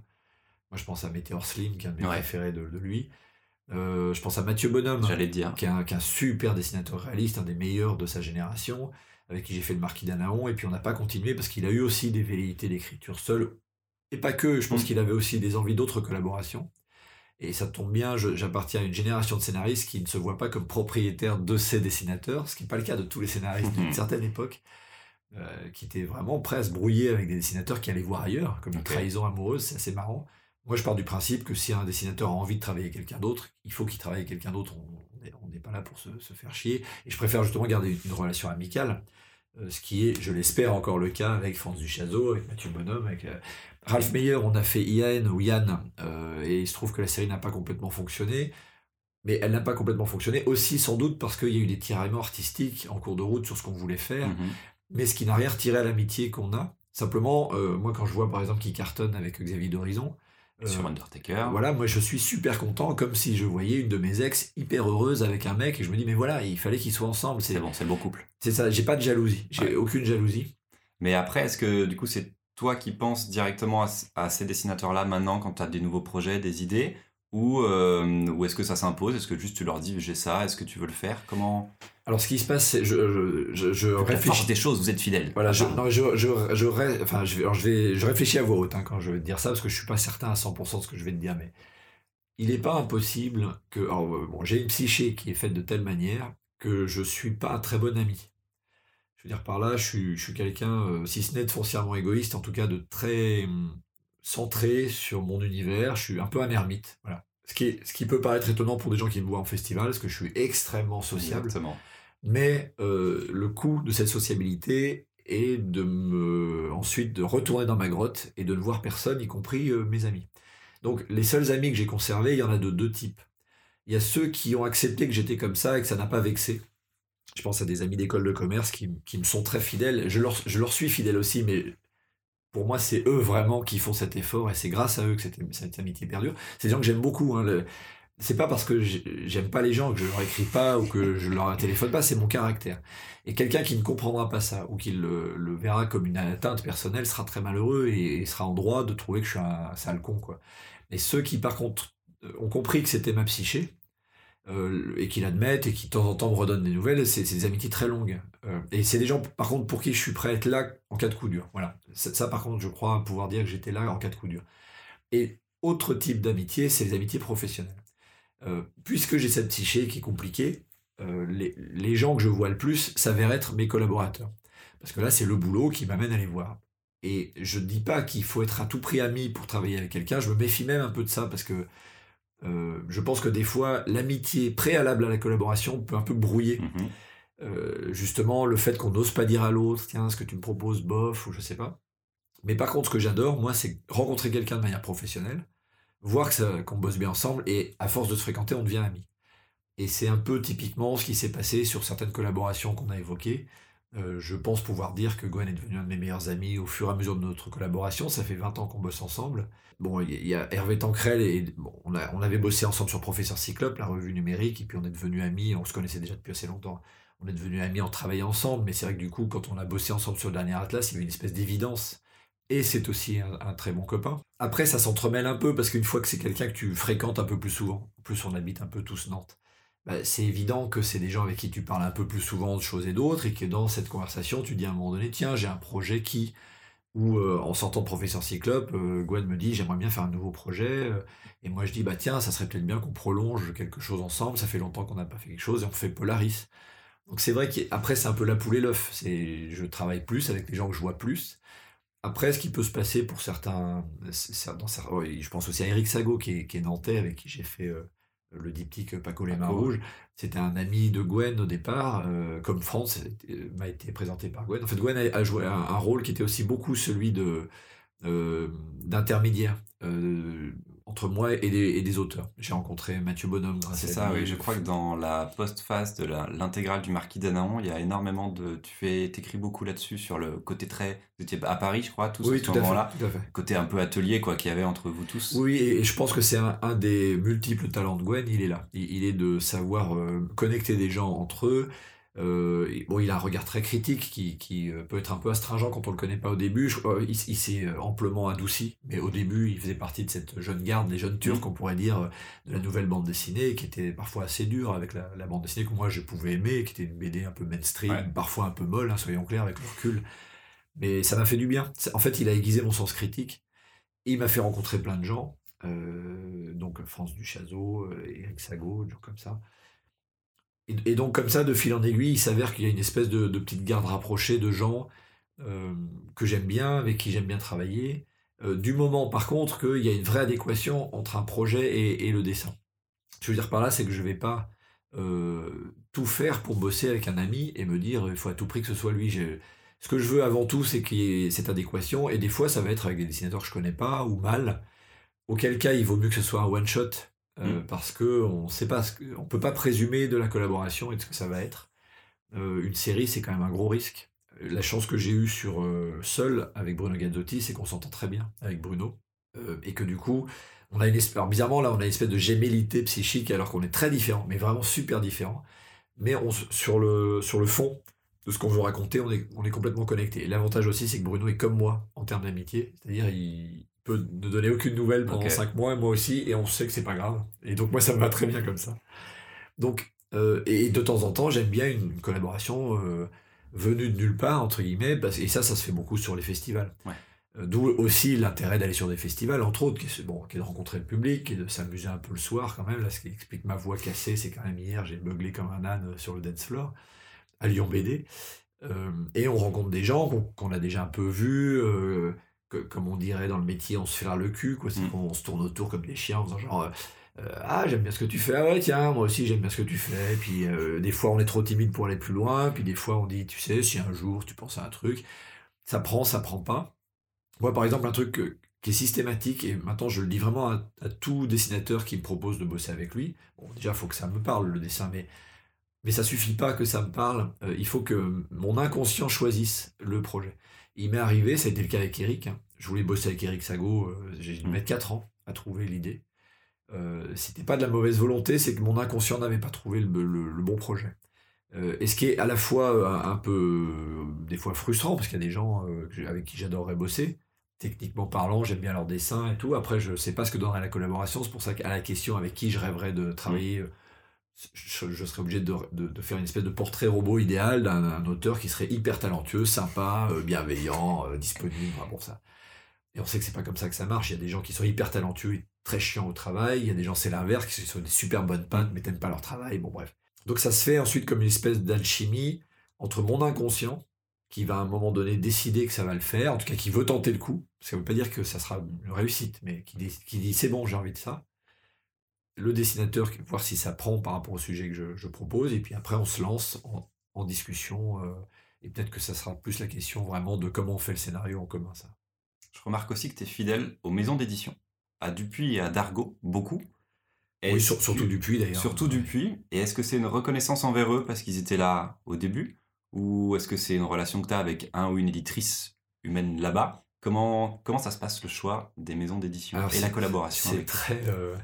Moi, je pense à Meteor Slim, qui est un de mes Ouais. préférés de, de lui. Je pense à Mathieu Bonhomme, dire. qui est, un, qui est un super dessinateur réaliste, un des meilleurs de sa génération, avec qui j'ai fait le Marquis d'Anaon, et puis on n'a pas continué parce qu'il a eu aussi des velléités d'écriture seul, et pas que, je pense Mm. qu'il avait aussi des envies d'autres collaborations. Et ça tombe bien, j'appartiens à une génération de scénaristes qui ne se voient pas comme propriétaires de ces dessinateurs, ce qui n'est pas le cas de tous les scénaristes d'une Mhm. certaine époque, euh, qui étaient vraiment prêts à se brouiller avec des dessinateurs qui allaient voir ailleurs, comme une trahison amoureuse, c'est assez marrant. Moi, je pars du principe que si un dessinateur a envie de travailler avec quelqu'un d'autre, il faut qu'il travaille avec quelqu'un d'autre. On n'est pas là pour se, se faire chier. Et je préfère justement garder une, relation amicale, euh, ce qui est, je l'espère, encore le cas avec Franz Duchazot, avec Mathieu Bonhomme, avec euh, Ralph Meyer. On a fait Ian ou Yann, euh, et il se trouve que la série n'a pas complètement fonctionné. Mais elle n'a pas complètement fonctionné aussi sans doute parce qu'il y a eu des tiraillements artistiques en cours de route sur ce qu'on voulait faire Mhm. mais ce qui n'a rien retiré à l'amitié qu'on a. Simplement, moi, quand je vois par exemple qu'il cartonne avec Xavier d'Horizon, euh, Sur Undertaker. voilà, moi je suis super content, comme si je voyais une de mes ex hyper heureuse avec un mec, et je me dis, mais voilà, il fallait qu'ils soient ensemble. C'est bon, c'est le bon couple. c'est ça, j'ai pas de jalousie, j'ai Ouais. aucune jalousie. Mais après, est-ce que du coup, c'est toi qui penses directement à ces dessinateurs-là maintenant quand tu as des nouveaux projets, des idées Ou, euh, ou est-ce que ça s'impose? Est-ce que juste tu leur dis j'ai ça Est-ce que tu veux le faire? Comment Alors ce qui se passe, c'est je, je, réfléchis. des choses, vous êtes fidèles. Voilà, je, non, je, je, je, ré- enfin, je, vais- alors, je, vais, je réfléchis à voix haute hein, quand je vais te dire ça, parce que je suis pas certain à 100% de ce que je vais te dire, mais il n'est pas impossible que. Alors, euh, bon, j'ai une psyché qui est faite de telle manière que je suis pas un très bon ami. Je veux dire par là, je suis, je suis quelqu'un, euh, si ce n'est de foncièrement égoïste, en tout cas de très hum, centré sur mon univers. Je suis un peu un ermite. Voilà. Ce qui, est- ce qui peut paraître étonnant pour des gens qui me voient en festival, parce que je suis extrêmement sociable. Exactement. Mais euh, le coût de cette sociabilité est de me ensuite de retourner dans ma grotte et de ne voir personne, y compris euh, mes amis. Donc les seuls amis que j'ai conservés, il y en a de deux types. Il y a ceux qui ont accepté que j'étais comme ça et que ça n'a pas vexé. Je pense à des amis d'école de commerce qui, qui me sont très fidèles. Je leur, je leur suis fidèle aussi, mais pour moi, c'est eux vraiment qui font cet effort et c'est grâce à eux que cette, cette amitié perdure. C'est des gens que j'aime beaucoup. Hein, le- c'est pas parce que j'ai- j'aime pas les gens que je leur écris pas ou que je leur téléphone pas, c'est mon caractère. Et quelqu'un qui ne comprendra pas ça ou qui le, verra comme une atteinte personnelle sera très malheureux et, sera en droit de trouver que je suis un sale con. Et ceux qui, par contre, ont compris que c'était ma psyché euh, et qui l'admettent et qui de temps en temps me redonnent des nouvelles, c'est des amitiés très longues. Euh, et c'est des gens, par contre, pour qui je suis prêt à être là en cas de coup dur. Voilà. Ça, par contre, je crois pouvoir dire que j'étais là en cas de coup dur. Et autre type d'amitié, c'est les amitiés professionnelles. Euh, puisque j'ai cette psyché qui est compliquée, les, les gens que je vois le plus s'avèrent être mes collaborateurs. Parce que là, c'est le boulot qui m'amène à les voir. Et je ne dis pas qu'il faut être à tout prix ami pour travailler avec quelqu'un, je me méfie même un peu de ça parce que euh, je pense que des fois, l'amitié préalable à la collaboration peut un peu brouiller Mhm. euh, justement le fait qu'on n'ose pas dire à l'autre, tiens, ce que tu me proposes, bof, ou je sais pas. Mais par contre, ce que j'adore, moi, c'est rencontrer quelqu'un de manière professionnelle, voir qu'on bosse bien ensemble, et à force de se fréquenter, on devient amis. Et c'est un peu typiquement ce qui s'est passé sur certaines collaborations qu'on a évoquées. Euh, je pense pouvoir dire que Gwen est devenu un de mes meilleurs amis au fur et à mesure de notre collaboration. Ça fait 20 ans qu'on bosse ensemble. Bon, il y, a Hervé Tancrel et bon, on, a, avait bossé ensemble sur Professeur Cyclope, la revue numérique, et puis on est devenus amis. On se connaissait déjà depuis assez longtemps. On est devenus amis en travaillant ensemble, mais c'est vrai que du coup, quand on a bossé ensemble sur le dernier Atlas, il y avait une espèce d'évidence et c'est aussi un, très bon copain. Après, ça s'entremêle un peu parce qu'une fois que c'est quelqu'un que tu fréquentes un peu plus souvent, en plus on habite un peu tous Nantes, bah, c'est évident que c'est des gens avec qui tu parles un peu plus souvent de choses et d'autres et que dans cette conversation, tu dis à un moment donné, tiens, j'ai un projet qui, ou euh, en sortant Professeur Cyclope, euh, Gwen me dit, j'aimerais bien faire un nouveau projet. Euh, et moi, je dis, bah tiens, ça serait peut-être bien qu'on prolonge quelque chose ensemble. Ça fait longtemps qu'on n'a pas fait quelque chose et on fait Polaris. Donc c'est vrai qu'après, c'est un peu la poule et l'œuf. Je travaille plus avec les gens que je vois plus. Après, ce qui peut se passer pour certains, dans, je pense aussi à Eric Sago qui est, nantais, avec qui j'ai fait le diptyque Paco les mains rouges. C'était un ami de Gwen au départ, euh, comme France euh, m'a été présenté par Gwen. En fait, Gwen a, joué un, rôle qui était aussi beaucoup celui de d'intermédiaire entre moi et des, auteurs. J'ai rencontré Mathieu Bonhomme. C'est ça, oui. Je crois que dans la post-phase de l'intégrale du Marquis d'Anaon, il y a énormément de. Tu fais, écris beaucoup là-dessus sur le côté très. Vous étiez à Paris, je crois, tous oui, ce moment-là. Côté un peu atelier, quoi, qu'il y avait entre vous tous. Oui, et je pense que c'est un, des multiples talents de Gwen. Il est là. Il, est de savoir euh, connecter des gens entre eux, euh, bon, il a un regard très critique qui, qui, euh, peut être un peu astringent quand on le connaît pas au début. il, s'est euh, amplement adouci, mais au début, il faisait partie de cette jeune garde, des jeunes turcs, on pourrait dire, de la nouvelle bande dessinée, qui était parfois assez dure avec la, bande dessinée que moi je pouvais aimer, qui était une BD un peu mainstream, parfois un peu molle, hein, soyons clairs, avec le recul. Mais ça m'a fait du bien. En fait, il a aiguisé mon sens critique. Il m'a fait rencontrer plein de gens, donc France Duchazot, Eric Sago, des gens comme ça. Et, donc, comme ça, de fil en aiguille, il s'avère qu'il y a une espèce de, petite garde rapprochée de gens euh, que j'aime bien, avec qui j'aime bien travailler. Euh, du moment, par contre, qu'il y a une vraie adéquation entre un projet et, le dessin. Ce que je veux dire par là, c'est que je ne vais pas euh, tout faire pour bosser avec un ami et me dire il faut à tout prix que ce soit lui. Ce que je veux avant tout, c'est qu'il y ait cette adéquation. Et des fois, ça va être avec des dessinateurs que je connais pas ou mal. Auquel cas, il vaut mieux que ce soit un one-shot euh, mm. parce que on sait pas, on peut pas présumer de la collaboration et de ce que ça va être. Euh, une série, c'est quand même un gros risque. La chance que j'ai eue sur euh, Seul avec Bruno Gazzotti, c'est qu'on s'entend très bien avec Bruno et que du coup, on a une espèce, bizarrement là, on a une espèce de gémellité psychique alors qu'on est très différents, mais vraiment super différents. Mais on, sur le sur le fond de ce qu'on veut raconter, on est on est complètement connecté. L'avantage aussi, c'est que Bruno est comme moi en termes d'amitié, c'est-à-dire il peut ne donner aucune nouvelle pendant 5 mois, moi aussi, et on sait que c'est pas grave. Et donc moi, ça me va très bien comme ça. Donc, euh, et de temps en temps, j'aime bien une, collaboration euh, venue de nulle part, entre guillemets, et ça, ça se fait beaucoup sur les festivals. Euh, d'où aussi l'intérêt d'aller sur des festivals, entre autres, qui est, bon, qui est de rencontrer le public et de s'amuser un peu le soir quand même. Là, ce qui explique ma voix cassée, c'est quand même hier, j'ai beuglé comme un âne sur le dance floor à Lyon BD. et on rencontre des gens qu'on a déjà un peu vus, comme on dirait dans le métier, on se fait le cul, quoi. C'est mm. qu'on se tourne autour comme des chiens en faisant genre. Euh, ah j'aime bien ce que tu fais ah ouais tiens moi aussi j'aime bien ce que tu fais puis euh, des fois on est trop timide pour aller plus loin puis des fois on dit tu sais si un jour tu penses à un truc ça prend ça prend pas moi par exemple un truc qui est systématique et maintenant je le dis vraiment à, tout dessinateur qui me propose de bosser avec lui bon déjà il faut que ça me parle le dessin mais mais ça suffit pas que ça me parle euh, il faut que mon inconscient choisisse le projet il m'est arrivé, ça a été le cas avec Eric. Hein. Je voulais bosser avec Eric Sago, euh, j'ai dû mm. mettre 4 ans à trouver l'idée. Euh, c'était pas de la mauvaise volonté, c'est que mon inconscient n'avait pas trouvé le, bon projet. Euh, et ce qui est à la fois euh, un, peu, des fois frustrant, parce qu'il y a des gens avec qui j'adorerais bosser. Techniquement parlant, j'aime bien leur dessin et tout. Après, je sais pas ce que donnerait la collaboration. C'est pour ça qu'à la question avec qui je rêverais de travailler, je, serais obligé de, faire une espèce de portrait robot idéal d'un auteur qui serait hyper talentueux, sympa, bienveillant, disponible. pour ça. Et on sait que c'est pas comme ça que ça marche. Il y a des gens qui sont hyper talentueux et très chiants au travail. Il y a des gens, c'est l'inverse, qui sont des super bonnes pattes, mais n'aiment pas leur travail. Bon, bref. Donc ça se fait ensuite comme une espèce d'alchimie entre mon inconscient, qui va à un moment donné décider que ça va le faire, en tout cas qui veut tenter le coup. Ça ne veut pas dire que ça sera une réussite, mais qui, dit c'est bon, j'ai envie de ça le dessinateur, voir si ça prend par rapport au sujet que je, propose, et puis après on se lance en, discussion, euh, et peut-être que ça sera plus la question vraiment de comment on fait le scénario en commun, ça. Je remarque aussi que tu es fidèle aux maisons d'édition, à Dupuis et à Dargaud, beaucoup. oui, surtout Dupuis d'ailleurs. Surtout Dupuis. Et est-ce que c'est une reconnaissance envers eux parce qu'ils étaient là au début? Ou est-ce que c'est une relation que tu as avec un ou une éditrice humaine là-bas? Comment, comment ça se passe le choix des maisons d'édition et la collaboration C'est très. Euh,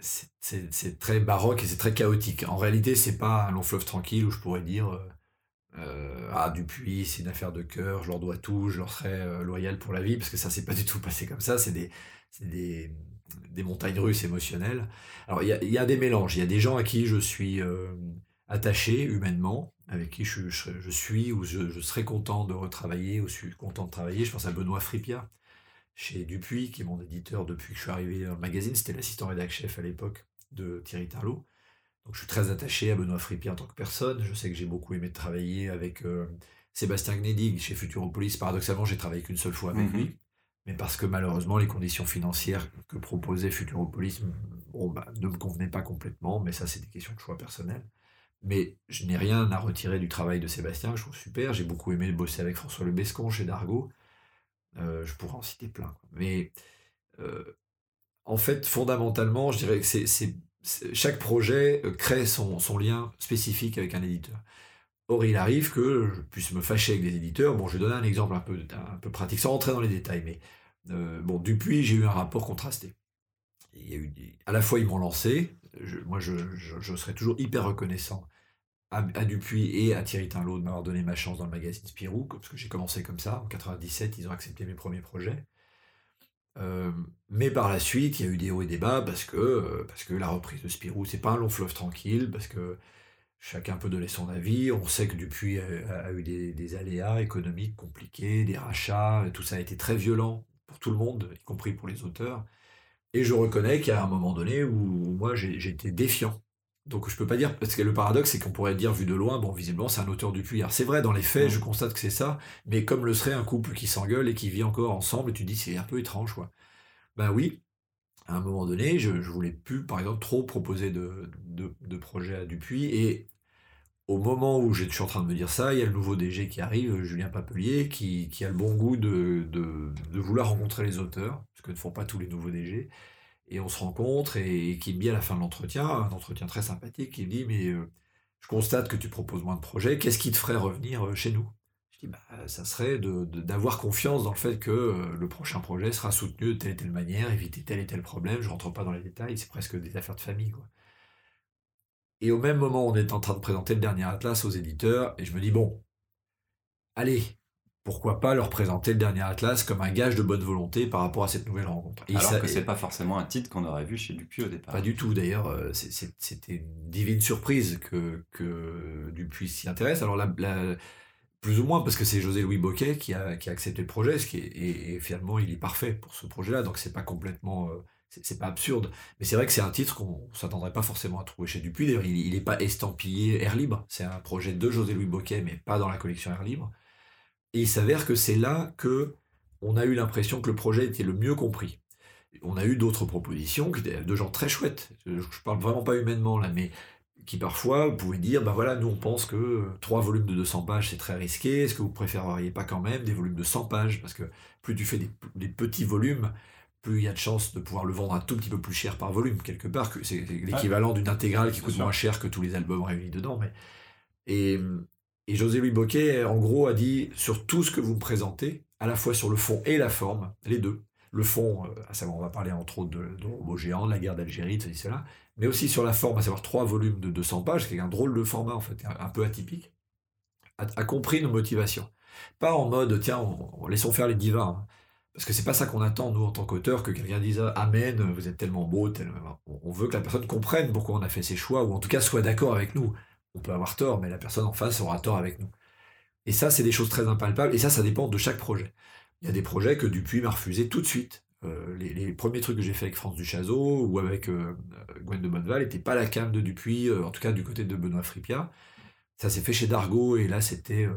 c'est très baroque et c'est très chaotique. En réalité, c'est pas un long fleuve tranquille où je pourrais dire euh, Euh, ah, Dupuis, c'est une affaire de cœur, je leur dois tout, je leur serai euh, loyal pour la vie, parce que ça s'est pas du tout passé comme ça, c'est des, des, des, montagnes russes émotionnelles. Alors, il y a, des mélanges, il y a des gens à qui je suis euh, attaché humainement, avec qui je, je, suis, ou je, je, serais content de retravailler, ou je suis content de travailler. Je pense à Benoît Fripia, chez Dupuis, qui est mon éditeur depuis que je suis arrivé dans le magazine, c'était l'assistant rédac chef à l'époque de Thierry Tarlot. Donc je suis très attaché à Benoît Frippi en tant que personne. Je sais que j'ai beaucoup aimé travailler avec euh, Sébastien Gnedig chez Futuropolis. Paradoxalement, j'ai travaillé qu'une seule fois avec mhm. lui. Mais parce que malheureusement, les conditions financières que proposait Futuropolis bon, bah, ne me convenaient pas complètement. Mais ça, c'est des questions de choix personnels. Mais je n'ai rien à retirer du travail de Sébastien, je trouve super. J'ai beaucoup aimé bosser avec François Le Bescon chez Dargo. Euh, je pourrais en citer plein. Mais euh, en fait, fondamentalement, je dirais que c'est chaque projet euh, crée son, lien spécifique avec un éditeur. Or, il arrive que je puisse me fâcher avec des éditeurs. Bon, je vais donner un exemple un peu, pratique, sans rentrer dans les détails, mais euh, bon, depuis, j'ai eu un rapport contrasté. À la fois, ils m'ont lancé. moi, je, serais toujours hyper reconnaissant à, Dupuis et à Thierry Tinlot de m'avoir donné ma chance dans le magazine Spirou, parce que j'ai commencé comme ça. En 97, ils ont accepté mes premiers projets. Euh, mais par la suite, il y a eu des hauts et des bas parce que, euh, parce que la reprise de Spirou, c'est pas un long fleuve tranquille, parce que chacun peut donner son avis. On sait que depuis a, eu des, aléas économiques compliqués, des rachats, tout ça a été très violent pour tout le monde, y compris pour les auteurs. Et je reconnais qu'il a un moment donné où, moi j'étais défiant. Donc je peux pas dire, parce que le paradoxe c'est qu'on pourrait dire vu de loin, bon visiblement c'est un auteur du puits. C'est vrai, dans les faits, je constate que c'est ça, mais comme le serait un couple qui s'engueule et qui vit encore ensemble, tu dis c'est un peu étrange quoi. Ben oui, à un moment donné, je, je voulais plus, par exemple, trop proposer de, de, projets à Dupuis. Et au moment où je suis en train de me dire ça, il y a le nouveau DG qui arrive, Julien Papelier, qui, a le bon goût de, de, vouloir rencontrer les auteurs, ce que ne font pas tous les nouveaux DG. Et on se rencontre et, qui me dit à la fin de l'entretien, un entretien très sympathique, qui me dit Mais euh, je constate que tu proposes moins de projets, qu'est-ce qui te ferait revenir euh, chez nous? Je dis, bah, ça serait d'avoir confiance dans le fait que euh, le prochain projet sera soutenu de telle et telle manière, éviter tel et tel problème. Je rentre pas dans les détails, c'est presque des affaires de famille. Quoi. Et au même moment, on est en train de présenter le dernier atlas aux éditeurs, et je me dis, bon, allez, pourquoi pas leur présenter le dernier atlas comme un gage de bonne volonté par rapport à cette nouvelle rencontre. Et Alors que c'est pas forcément un titre qu'on aurait vu chez Dupuis au départ. Pas du tout, d'ailleurs, euh, c'était une divine surprise que, que Dupuis s'y intéresse. Alors la plus ou moins, parce que c'est José-Louis Boquet qui a, qui a, accepté le projet, ce qui est, et, finalement il est parfait pour ce projet-là, donc c'est pas complètement, euh, c'est pas absurde. Mais c'est vrai que c'est un titre qu'on s'attendrait pas forcément à trouver chez Dupuis. D'ailleurs, il n'est pas estampillé Air Libre. C'est un projet de José-Louis Boquet, mais pas dans la collection Air Libre. Et il s'avère que c'est là que on a eu l'impression que le projet était le mieux compris. On a eu d'autres propositions de gens très chouettes. Je, parle vraiment pas humainement là, mais qui parfois pouvaient dire, ben voilà, nous on pense que trois volumes de 200 pages c'est très risqué, est-ce que vous préféreriez pas quand même des volumes de 100 pages? Parce que plus tu fais des, petits volumes, plus il y a de chances de pouvoir le vendre un tout petit peu plus cher par volume, quelque part, que c'est l'équivalent d'une intégrale qui coûte moins cher que tous les albums réunis dedans. Mais... Et, et José-Louis Boquet, en gros, a dit, sur tout ce que vous me présentez, à la fois sur le fond et la forme, les deux, le fond, euh, à savoir, on va parler entre autres de, de robots géants, de la guerre d'Algérie, ceci, cela, mais aussi sur la forme, à savoir trois volumes de 200 pages, qui est un drôle de format en fait, un peu atypique, a, compris nos motivations. Pas en mode, tiens, on, laissons faire les divas, hein. parce que c'est pas ça qu'on attend, nous, en tant qu'auteurs, que quelqu'un dise Amen, vous êtes tellement beau, on veut que la personne comprenne pourquoi on a fait ses choix, ou en tout cas soit d'accord avec nous. On peut avoir tort, mais la personne en face aura tort avec nous. Et ça, c'est des choses très impalpables, et ça, ça dépend de chaque projet. Il y a des projets que Dupuis m'a refusé tout de suite. Euh, les, premiers trucs que j'ai fait avec France Duchazot ou avec euh, Gwen de Bonneval n'étaient pas la cam de Dupuis, euh, en tout cas du côté de Benoît Fripia. Ça s'est fait chez Dargo et là c'était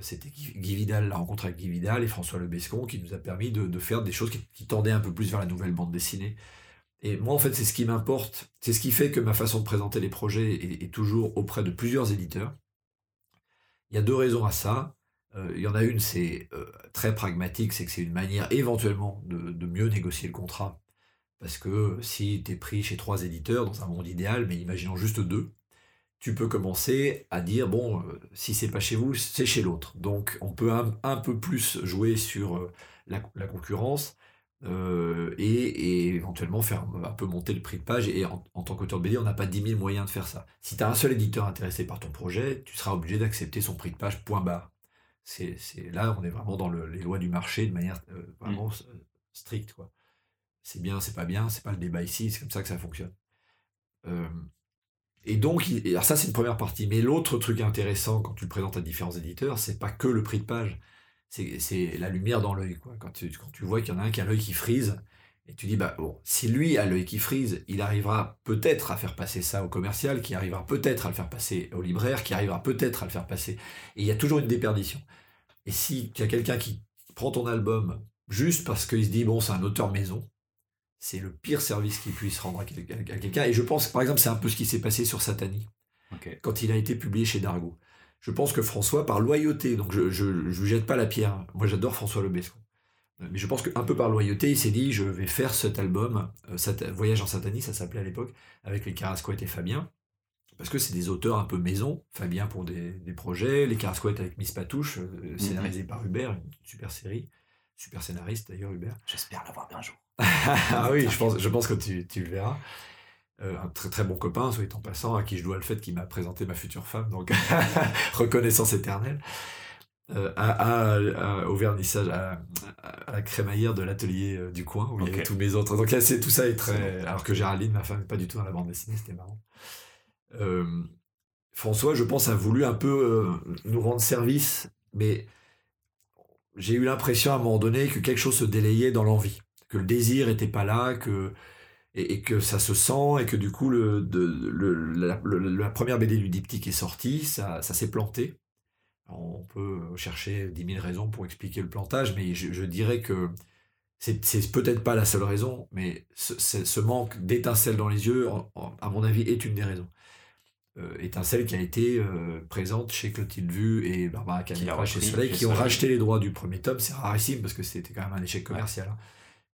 c'était Guy Vidal, la rencontre avec Guy Vidal et François Lebescon qui nous a permis de, faire des choses qui, tendaient un peu plus vers la nouvelle bande dessinée. Et moi en fait c'est ce qui m'importe, c'est ce qui fait que ma façon de présenter les projets est toujours auprès de plusieurs éditeurs. Il y a deux raisons à ça. Euh, il y en a une, c'est euh, très pragmatique, c'est que c'est une manière éventuellement de, mieux négocier le contrat. Parce que si tu es pris chez trois éditeurs dans un monde idéal, mais imaginons juste deux, tu peux commencer à dire bon, euh, si c'est pas chez vous, c'est chez l'autre. Donc on peut un, peu plus jouer sur la, concurrence euh, et, éventuellement faire un peu monter le prix de page. Et en, tant qu'auteur de BD, on n'a pas 10 000 moyens de faire ça. Si tu as un seul éditeur intéressé par ton projet, tu seras obligé d'accepter son prix de page, point barre. C'est, là, on est vraiment dans les lois du marché de manière euh, vraiment mmh. stricte. Quoi. C'est bien, c'est pas bien, c'est pas le débat ici, c'est comme ça que ça fonctionne. Euh, et donc, alors ça c'est une première partie. Mais l'autre truc intéressant quand tu le présentes à différents éditeurs, c'est pas que le prix de page c'est la lumière dans l'œil. Quand tu, quand tu vois qu'il y en a un qui a l'œil qui frise, et tu dis, bah bon, si lui a l'œil qui frise, il arrivera peut-être à faire passer ça au commercial, qui arrivera peut-être à le faire passer au libraire, qui arrivera peut-être à le faire passer. Et il y a toujours une déperdition. Et si tu as quelqu'un qui prend ton album juste parce qu'il se dit, bon, c'est un auteur maison, c'est le pire service qu'il puisse rendre à quelqu'un. Et je pense, par exemple, c'est un peu ce qui s'est passé sur Satani, quand il a été publié chez Dargo je pense que François, par loyauté, donc je ne lui jette pas la pierre, moi j'adore François Lebesco, mais je pense qu'un peu par loyauté, il s'est dit je vais faire cet album, euh, Voyage en Satanie, ça s'appelait à l'époque, avec les Carasquettes et Fabien, parce que c'est des auteurs un peu maison, Fabien pour des, projets, les Carasquettes avec Miss Patouche, euh, mhm. scénarisé par Hubert, une super série, super scénariste d'ailleurs Hubert. J'espère l'avoir bien un jour. [LAUGHS] ah oui, je pense, je pense que tu, tu le verras. Euh, un très très bon copain, soit en passant, à qui je dois le fait qu'il m'a présenté ma future femme, donc [LAUGHS] reconnaissance éternelle, euh, à, au vernissage, à, la crémaillère de l'atelier euh, du coin, où il y avait tous mes autres. Donc c'est tout ça est très. Alors que Géraldine, ma femme, n'est pas du tout dans la bande dessinée, c'était marrant. François, je pense, a voulu un peu nous rendre service, mais j'ai eu l'impression à un moment donné que quelque chose se délayait dans l'envie, que le désir n'était pas là, que et, que ça se sent et que du coup le, de, la, première BD du diptyque est sortie, ça, ça s'est planté. On peut chercher dix mille raisons pour expliquer le plantage, mais je, dirais que c'est peut-être pas la seule raison, mais ce, manque d'étincelles dans les yeux, à mon avis, est une des raisons. Euh, étincelle qui a été euh, présente chez Clotilde Vu et Barbara Canepa chez Soleil, qui ont racheté les droits du premier tome. C'est rarissime parce que c'était quand même un échec commercial. Hein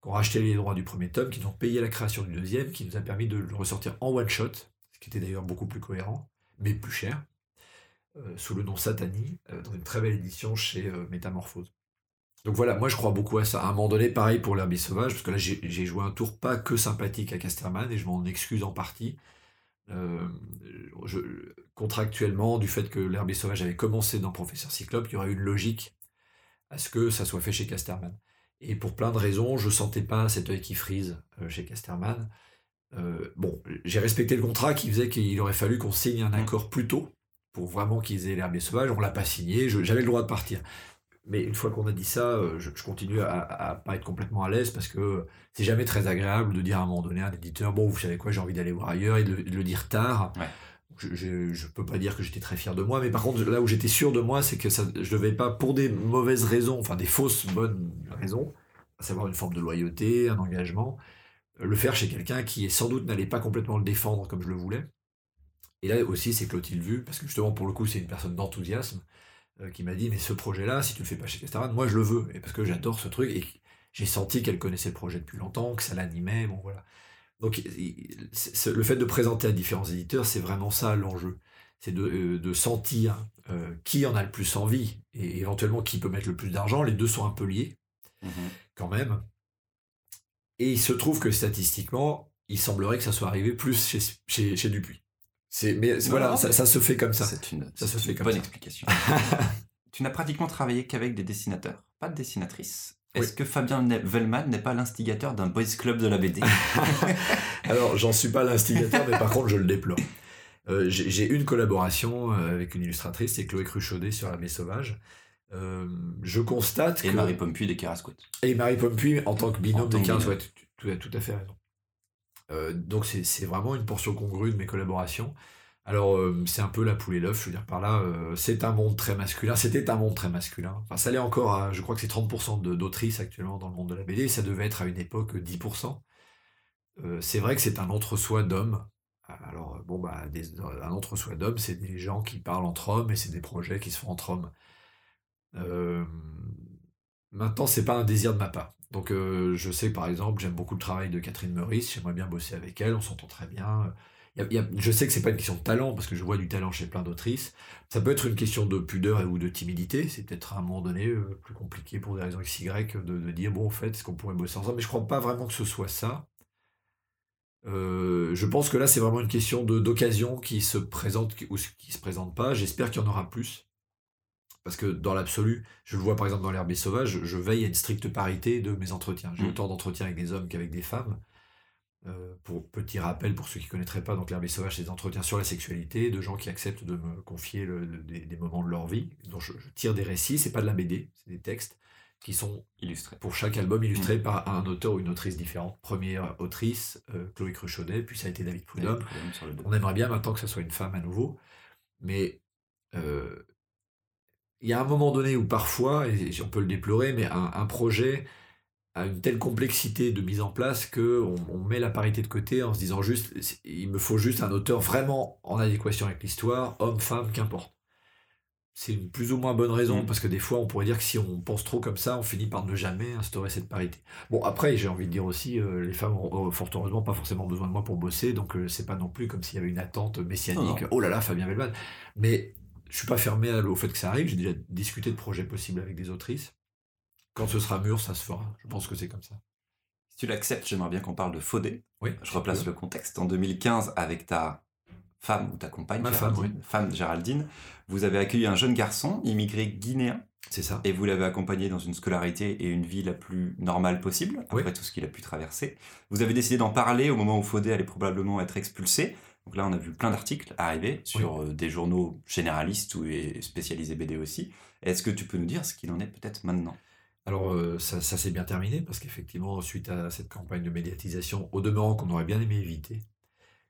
qui ont racheté les droits du premier tome, qui ont payé la création du deuxième, qui nous a permis de le ressortir en one shot, ce qui était d'ailleurs beaucoup plus cohérent, mais plus cher, euh, sous le nom Satani, euh, dans une très belle édition chez euh, Métamorphose. Donc voilà, moi je crois beaucoup à ça. À un moment donné, pareil pour l'herbe sauvage, parce que là j'ai joué un tour pas que sympathique à Casterman, et je m'en excuse en partie. contractuellement, du fait que l'herbe sauvage avait commencé dans Professeur Cyclope, il y aurait eu une logique à ce que ça soit fait chez Casterman. Et pour plein de raisons, je sentais pas cet œil qui frise euh, chez Casterman. Euh, bon, j'ai respecté le contrat qui faisait qu'il aurait fallu qu'on signe un mmh. accord plus tôt pour vraiment qu'ils aient l'herbe sauvage. On l'a pas signé, j'avais le droit de partir. Mais une fois qu'on a dit ça, euh, je, continue à, ne pas être complètement à l'aise parce que c'est jamais très agréable de dire à un moment donné à un éditeur bon, vous savez quoi, j'ai envie d'aller voir ailleurs et de, le dire tard. Je, ne peux pas dire que j'étais très fier de moi, mais par contre, là où j'étais sûr de moi, c'est que ça, je ne devais pas, pour des mauvaises raisons, enfin des fausses bonnes raisons, à savoir une forme de loyauté, un engagement, le faire chez quelqu'un qui sans doute n'allait pas complètement le défendre comme je le voulais. Et là aussi, c'est Clotilde Vu, parce que justement, pour le coup, c'est une personne d'enthousiasme, euh, qui m'a dit, mais ce projet-là, si tu le fais pas chez Castaran, moi je le veux, et parce que j'adore ce truc, et j'ai senti qu'elle connaissait le projet depuis longtemps, que ça l'animait, bon voilà. Donc le fait de présenter à différents éditeurs, c'est vraiment ça l'enjeu. C'est de, euh, sentir euh, qui en a le plus envie et éventuellement qui peut mettre le plus d'argent. Les deux sont un peu liés mmh quand même. Et il se trouve que statistiquement, il semblerait que ça soit arrivé plus chez, chez, chez Dupuis. Mais voilà, ça, se fait comme ça. C'est une, ça se fait bonne explication. [LAUGHS] tu n'as pratiquement travaillé qu'avec des dessinateurs, pas de dessinatrices. Est-ce que Fabien Vellman n'est pas l'instigateur d'un boys club de la BD [LAUGHS] [LAUGHS] Alors, j'en suis pas l'instigateur, mais par contre, je le déplore. Euh, j'ai une collaboration euh, avec une illustratrice, c'est Chloé Cruchaudet sur La Baie Sauvage. Euh, je constate et Marie Pompuy des Carasquettes. Et Marie Pompuy en tant que binôme des Carasquettes. Tu, as tout à fait raison. donc, c'est vraiment une portion congrue de mes collaborations. Alors, euh, c'est un peu la poule et l'œuf, je veux dire par là, euh, c'est un monde très masculin, c'était un monde très masculin. Enfin, ça l'est encore, à, je crois que c'est 30% d'autrices actuellement dans le monde de la BD, ça devait être à une époque 10%. Euh, c'est vrai que c'est un entre-soi d'hommes. Alors, bon, bah, un entre-soi d'hommes, c'est des gens qui parlent entre hommes et c'est des projets qui se font entre hommes. maintenant, c'est pas un désir de ma part. Donc, je sais par exemple, j'aime beaucoup le travail de Catherine Meurice, j'aimerais bien bosser avec elle, on s'entend très bien je sais que c'est pas une question de talent, parce que je vois du talent chez plein d'autrices. Ça peut être une question de pudeur ou de timidité. C'est peut-être à un moment donné euh, plus compliqué pour des raisons XY de, de dire, bon, en fait, est-ce qu'on pourrait bosser ensemble? Mais je crois pas vraiment que ce soit ça. Euh, je pense que là, c'est vraiment une question d'occasion qui se présente ou qui se présente pas. J'espère qu'il y en aura plus. Parce que dans l'absolu, je le vois par exemple dans l'herbe sauvage, je veille à une stricte parité de mes entretiens. J'ai mmh. autant d'entretiens avec des hommes qu'avec des femmes. Euh, pour petit rappel pour ceux qui ne connaîtraient pas, donc l'herbe sauvage, c'est des entretiens sur la sexualité, de gens qui acceptent de me confier des, moments de leur vie, dont je, tire des récits, c'est pas de la BD, c'est des textes qui sont illustrés pour chaque album illustrés mmh. par un auteur ou une autrice différente. Première autrice, euh, Chloé Cruchaudet, puis ça a été David Prudhomme. On aimerait bien maintenant que ce soit une femme à nouveau, mais euh, il y a un moment donné où parfois, et on peut le déplorer, mais un, projet a une telle complexité de mise en place que on, met la parité de côté en se disant juste, il me faut juste un auteur vraiment en adéquation avec l'histoire, homme, femme, qu'importe. C'est une plus ou moins bonne raison, mm. parce que des fois, on pourrait dire que si on pense trop comme ça, on finit par ne jamais instaurer cette parité. Bon, après, j'ai envie de dire aussi, euh, les femmes ont, fort heureusement pas forcément besoin de moi pour bosser, donc euh, c'est pas non plus comme s'il y avait une attente messianique. Oh là là, Fabien Bellman. Mais je suis pas fermé au fait que ça arrive. J'ai déjà discuté de projets possibles avec des autrices. Quand ce sera mûr, ça se fera. Je pense que c'est comme ça. Si tu l'acceptes, j'aimerais bien qu'on parle de Faudé. Oui. Je replace le contexte. En 2015, avec ta femme ou ta compagne, Ma femme, femme Géraldine, vous avez accueilli un jeune garçon immigré guinéen. C'est ça. Et vous l'avez accompagné dans une scolarité et une vie la plus normale possible, après tout ce qu'il a pu traverser. Vous avez décidé d'en parler au moment où Faudé allait probablement être expulsé. Donc là, on a vu plein d'articles arriver sur euh, des journaux généralistes ou spécialisés BD aussi. Est-ce que tu peux nous dire ce qu'il en est peut-être maintenant? Alors euh, ça, s'est bien terminé parce qu'effectivement, suite à cette campagne de médiatisation, au demeurant qu'on aurait bien aimé éviter,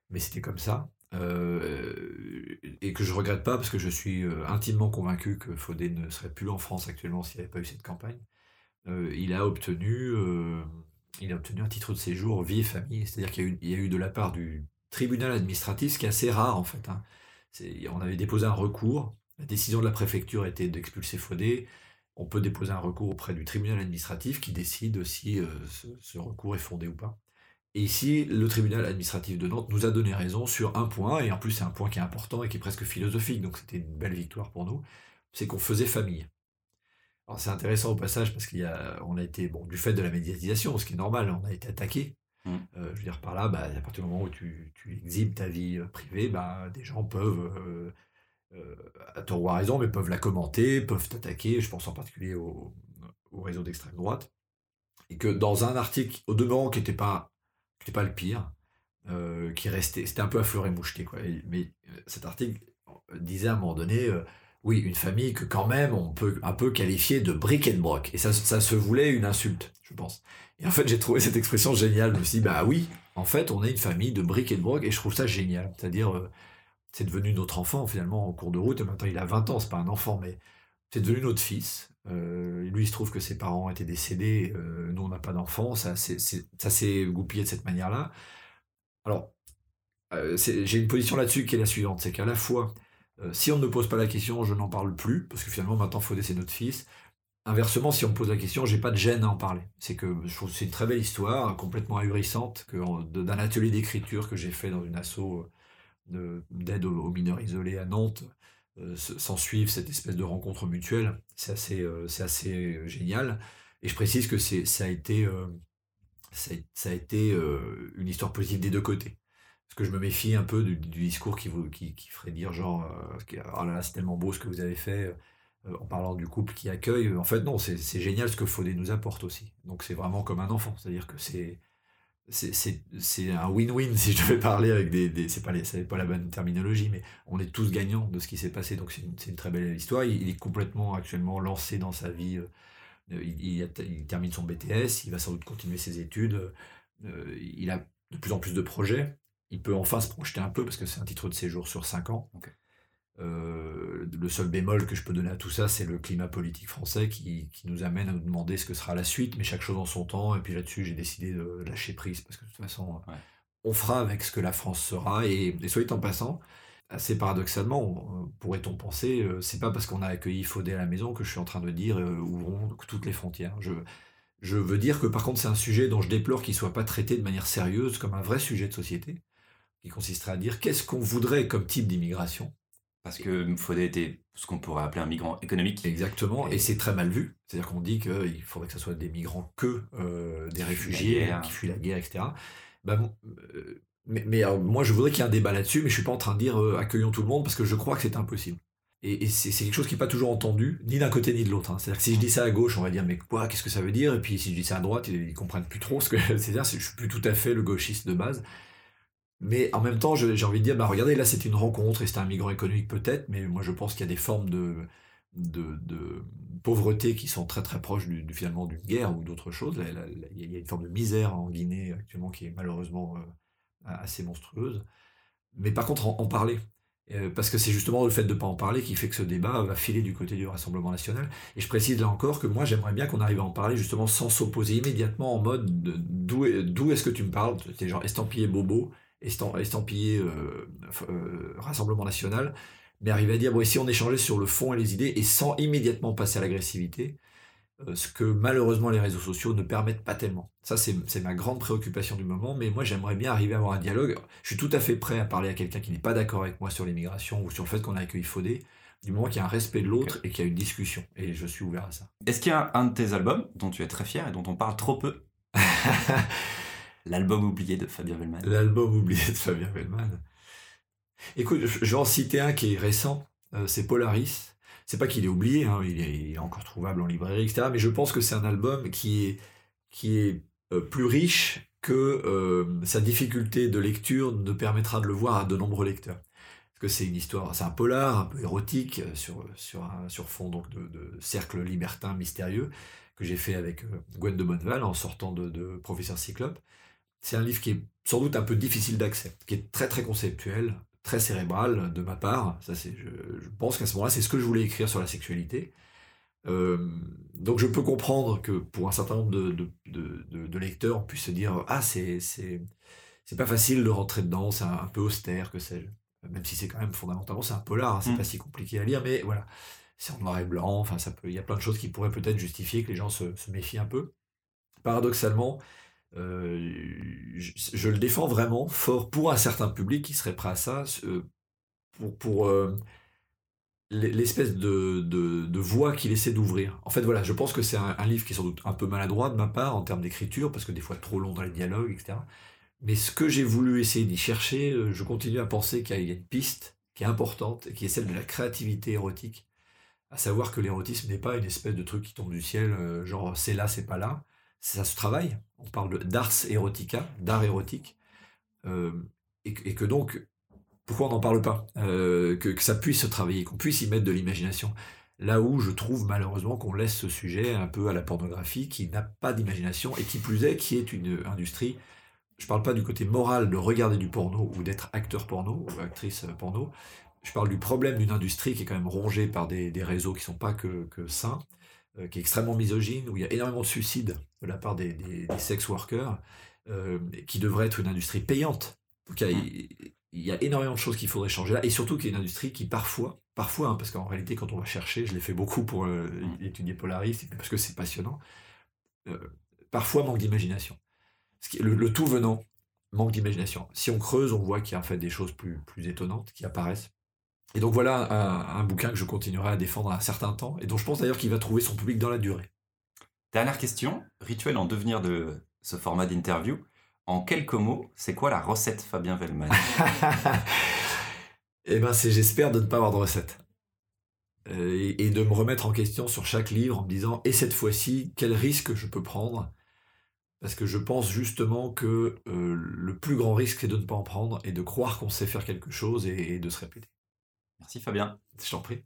mais c'était comme ça, euh, et que je regrette pas parce que je suis intimement convaincu que Faudé ne serait plus en France actuellement s'il n'y avait pas eu cette campagne. il a obtenu, il a obtenu un titre de séjour vie et famille, c'est-à-dire qu'il y, a eu de la part du tribunal administratif, ce qui est assez rare en fait. Hein. On avait déposé un recours, la décision de la préfecture était d'expulser Faudé. On peut déposer un recours auprès du tribunal administratif qui décide si euh, ce, recours est fondé ou pas. Et ici, le tribunal administratif de Nantes nous a donné raison sur un point, et en plus c'est un point qui est important et qui est presque philosophique, donc c'était une belle victoire pour nous, c'est qu'on faisait famille. Alors c'est intéressant au passage parce qu'on a, on a été, bon, du fait de la médiatisation, ce qui est normal, on a été attaqué Mmh. Euh, je veux dire par là, bah, à partir du moment où tu, tu exhibes ta vie euh, privée, bah, des gens peuvent, euh, à tort ou à raison, mais peuvent la commenter, peuvent t'attaquer. Je pense en particulier au, au réseau d'extrême droite. Et que dans un article, au demeurant, qui n'était pas, pas le pire, qui restait, c'était un peu à fleur et moucheté, quoi. mais cet article disait à un moment donné, oui, une famille que quand même on peut un peu qualifier de brick and broc. Et ça, ça se voulait une insulte, je pense. Et en fait, j'ai trouvé cette expression géniale. Je me suis dit, bah oui, en fait, on est une famille de et de broc, et je trouve ça génial. C'est-à-dire, euh, c'est devenu notre enfant, finalement, en cours de route. Maintenant, il a 20 ans, c'est pas un enfant, mais c'est devenu notre fils. Euh, lui, il se trouve que ses parents étaient décédés, euh, nous, on n'a pas d'enfant, ça s'est goupillé de cette manière-là. Alors, j'ai une position là-dessus qui est la suivante, c'est qu'à la fois, si on ne pose pas la question, je n'en parle plus, parce que finalement, maintenant, Faudé, c'est notre fils. Inversement, si on me pose la question, j'ai pas de gêne à en parler. C'est que je trouve c'est une très belle histoire, complètement ahurissante, d'un atelier d'écriture que j'ai fait dans une asso euh, d'aide aux, mineurs isolés à Nantes, euh, s'en suivre cette espèce de rencontre mutuelle. C'est assez, euh, assez génial. Et je précise que ça a été, ça a été une histoire positive des deux côtés. Parce que je me méfie un peu du, discours qui, vous, qui, ferait dire genre, oh là là, c'est tellement beau ce que vous avez fait euh, en parlant du couple qui accueille, euh, en fait non, c'est génial ce que Faudé nous apporte aussi. Donc c'est vraiment comme un enfant, c'est-à-dire que c'est c'est un win-win [LAUGHS] si je devais parler avec des, des c'est pas pas la bonne terminologie mais on est tous gagnants de ce qui s'est passé donc c'est une, une, très belle histoire. Il, est complètement actuellement lancé dans sa vie euh, il, il, termine son BTS il va sans doute continuer ses études il a de plus en plus de projets il peut enfin se projeter un peu parce que c'est un titre de séjour sur 5 ans euh, le seul bémol que je peux donner à tout ça, c'est le climat politique français qui, nous amène à nous demander ce que sera la suite, mais chaque chose en son temps. Et puis là-dessus, j'ai décidé de lâcher prise parce que de toute façon, on fera avec ce que la France sera. Et, et soit en passant, assez paradoxalement, pourrait-on penser, euh, c'est pas parce qu'on a accueilli Faudé à la maison que je suis en train de dire euh, ouvrons toutes les frontières. Je, je veux dire que par contre, c'est un sujet dont je déplore qu'il soit pas traité de manière sérieuse comme un vrai sujet de société qui consisterait à dire qu'est-ce qu'on voudrait comme type d'immigration. Parce que Faudet était ce qu'on pourrait appeler un migrant économique. Exactement, et, c'est très mal vu. C'est-à-dire qu'on dit qu'il faudrait que ce soit des migrants que euh, des réfugiés qui fuient la guerre, etc. Bah, euh, mais, mais moi, je voudrais qu'il y ait un débat là-dessus, mais je suis pas en train de dire euh, accueillons tout le monde parce que je crois que c'est impossible. Et, c'est quelque chose qui n'est pas toujours entendu, ni d'un côté ni de l'autre. Hein. C'est-à-dire que si je dis ça à gauche, on va dire mais quoi, qu'est-ce que ça veut dire? Et puis si je dis ça à droite, ils, ne comprennent plus trop ce que [LAUGHS] c'est-à-dire. Je suis plus tout à fait le gauchiste de base. Mais en même temps, j'ai envie de dire, bah regardez, là c'est une rencontre et c'est un migrant économique peut-être, mais moi je pense qu'il y a des formes de, de, pauvreté qui sont très très proches du, finalement d'une guerre ou d'autre chose. Il y a une forme de misère en Guinée actuellement qui est malheureusement euh, assez monstrueuse. Mais par contre, en parler, euh, parce que c'est justement le fait de ne pas en parler qui fait que ce débat va filer du côté du Rassemblement national. Et je précise là encore que moi j'aimerais bien qu'on arrive à en parler justement sans s'opposer immédiatement en mode d'où est-ce que tu me parles? C'est genre estampillé Bobo, estampillé euh, euh, Rassemblement national, mais arriver à dire bon, si on échangeait sur le fond et les idées et sans immédiatement passer à l'agressivité, euh, ce que malheureusement les réseaux sociaux ne permettent pas tellement. Ça, c'est ma grande préoccupation du moment, mais moi j'aimerais bien arriver à avoir un dialogue. Je suis tout à fait prêt à parler à quelqu'un qui n'est pas d'accord avec moi sur l'immigration ou sur le fait qu'on a accueilli Faudé, du moment qu'il y a un respect de l'autre et qu'il y a une discussion. Et je suis ouvert à ça. Est-ce qu'il y a un de tes albums dont tu es très fier et dont on parle trop peu? [LAUGHS] L'album oublié de Fabien Vellman. L'album oublié de Fabien Vellman. Écoute, je vais en citer un qui est récent, euh, c'est Polaris c'est pas qu'il est oublié, hein, il, est, encore trouvable en librairie, etc. Mais je pense que c'est un album qui est, qui est euh, plus riche que euh, sa difficulté de lecture ne permettra de le voir à de nombreux lecteurs. Parce que c'est une histoire, c'est un polar, un peu érotique, sur, sur, un, sur fond donc de, de cercle libertin mystérieux, que j'ai fait avec Gwen de Bonneval en sortant de, de Professeur Cyclope. C'est un livre qui est sans doute un peu difficile d'accès, qui est très très conceptuel, très cérébral de ma part. Ça, c'est, je, pense qu'à ce moment-là, c'est ce que je voulais écrire sur la sexualité. Euh, donc je peux comprendre que pour un certain nombre de, de, lecteurs, on puisse se dire ah c'est c'est c'est pas facile de rentrer dedans, c'est un, peu austère, que sais-je. Même si c'est quand même fondamentalement c'est un polar, hein, c'est mm. pas si compliqué à lire, mais voilà, c'est en noir et blanc. Enfin ça peut, il y a plein de choses qui pourraient peut-être justifier que les gens se, se méfient un peu. Paradoxalement, euh, je, le défends vraiment fort pour un certain public qui serait prêt à ça, euh, pour, pour euh, l'espèce de, de, voie qu'il essaie d'ouvrir. En fait, voilà, je pense que c'est un, livre qui est sans doute un peu maladroit de ma part en termes d'écriture, parce que des fois trop long dans les dialogues, etc. Mais ce que j'ai voulu essayer d'y chercher, je continue à penser qu'il y a une piste qui est importante, qui est celle de la créativité érotique. À savoir que l'érotisme n'est pas une espèce de truc qui tombe du ciel, genre c'est là, c'est pas là ça se travaille. On parle d'ars erotica, d'art érotique. Euh, et, que donc, pourquoi on n'en parle pas euh, que, ça puisse se travailler, qu'on puisse y mettre de l'imagination? Là où je trouve malheureusement qu'on laisse ce sujet un peu à la pornographie, qui n'a pas d'imagination, et qui plus est, qui est une industrie. Je ne parle pas du côté moral de regarder du porno ou d'être acteur porno ou actrice porno. Je parle du problème d'une industrie qui est quand même rongée par des, réseaux qui ne sont pas que, que sains, qui est extrêmement misogyne, où il y a énormément de suicides de la part des, des, sex workers, euh, qui devrait être une industrie payante. Donc il y, a, mmh. il y, a, énormément de choses qu'il faudrait changer là, et surtout qu'il y a une industrie qui parfois, parfois, hein, parce qu'en réalité quand on va chercher, je l'ai fait beaucoup pour euh, mmh. étudier Polaris, parce que c'est passionnant, parfois manque d'imagination. Le, le, tout venant manque d'imagination. Si on creuse, on voit qu'il y a en fait des choses plus, plus étonnantes qui apparaissent. Et donc voilà un, bouquin que je continuerai à défendre un certain temps, et dont je pense d'ailleurs qu'il va trouver son public dans la durée. Dernière question, rituel en devenir de ce format d'interview. En quelques mots, c'est quoi la recette Fabien Vellman [LAUGHS] Eh ben, c'est j'espère de ne pas avoir de recette. Euh, et, de me remettre en question sur chaque livre en me disant, et cette fois-ci, quel risque je peux prendre? Parce que je pense justement que euh, le plus grand risque, c'est de ne pas en prendre et de croire qu'on sait faire quelque chose et de se répéter. Merci Fabien. Je t'en prie.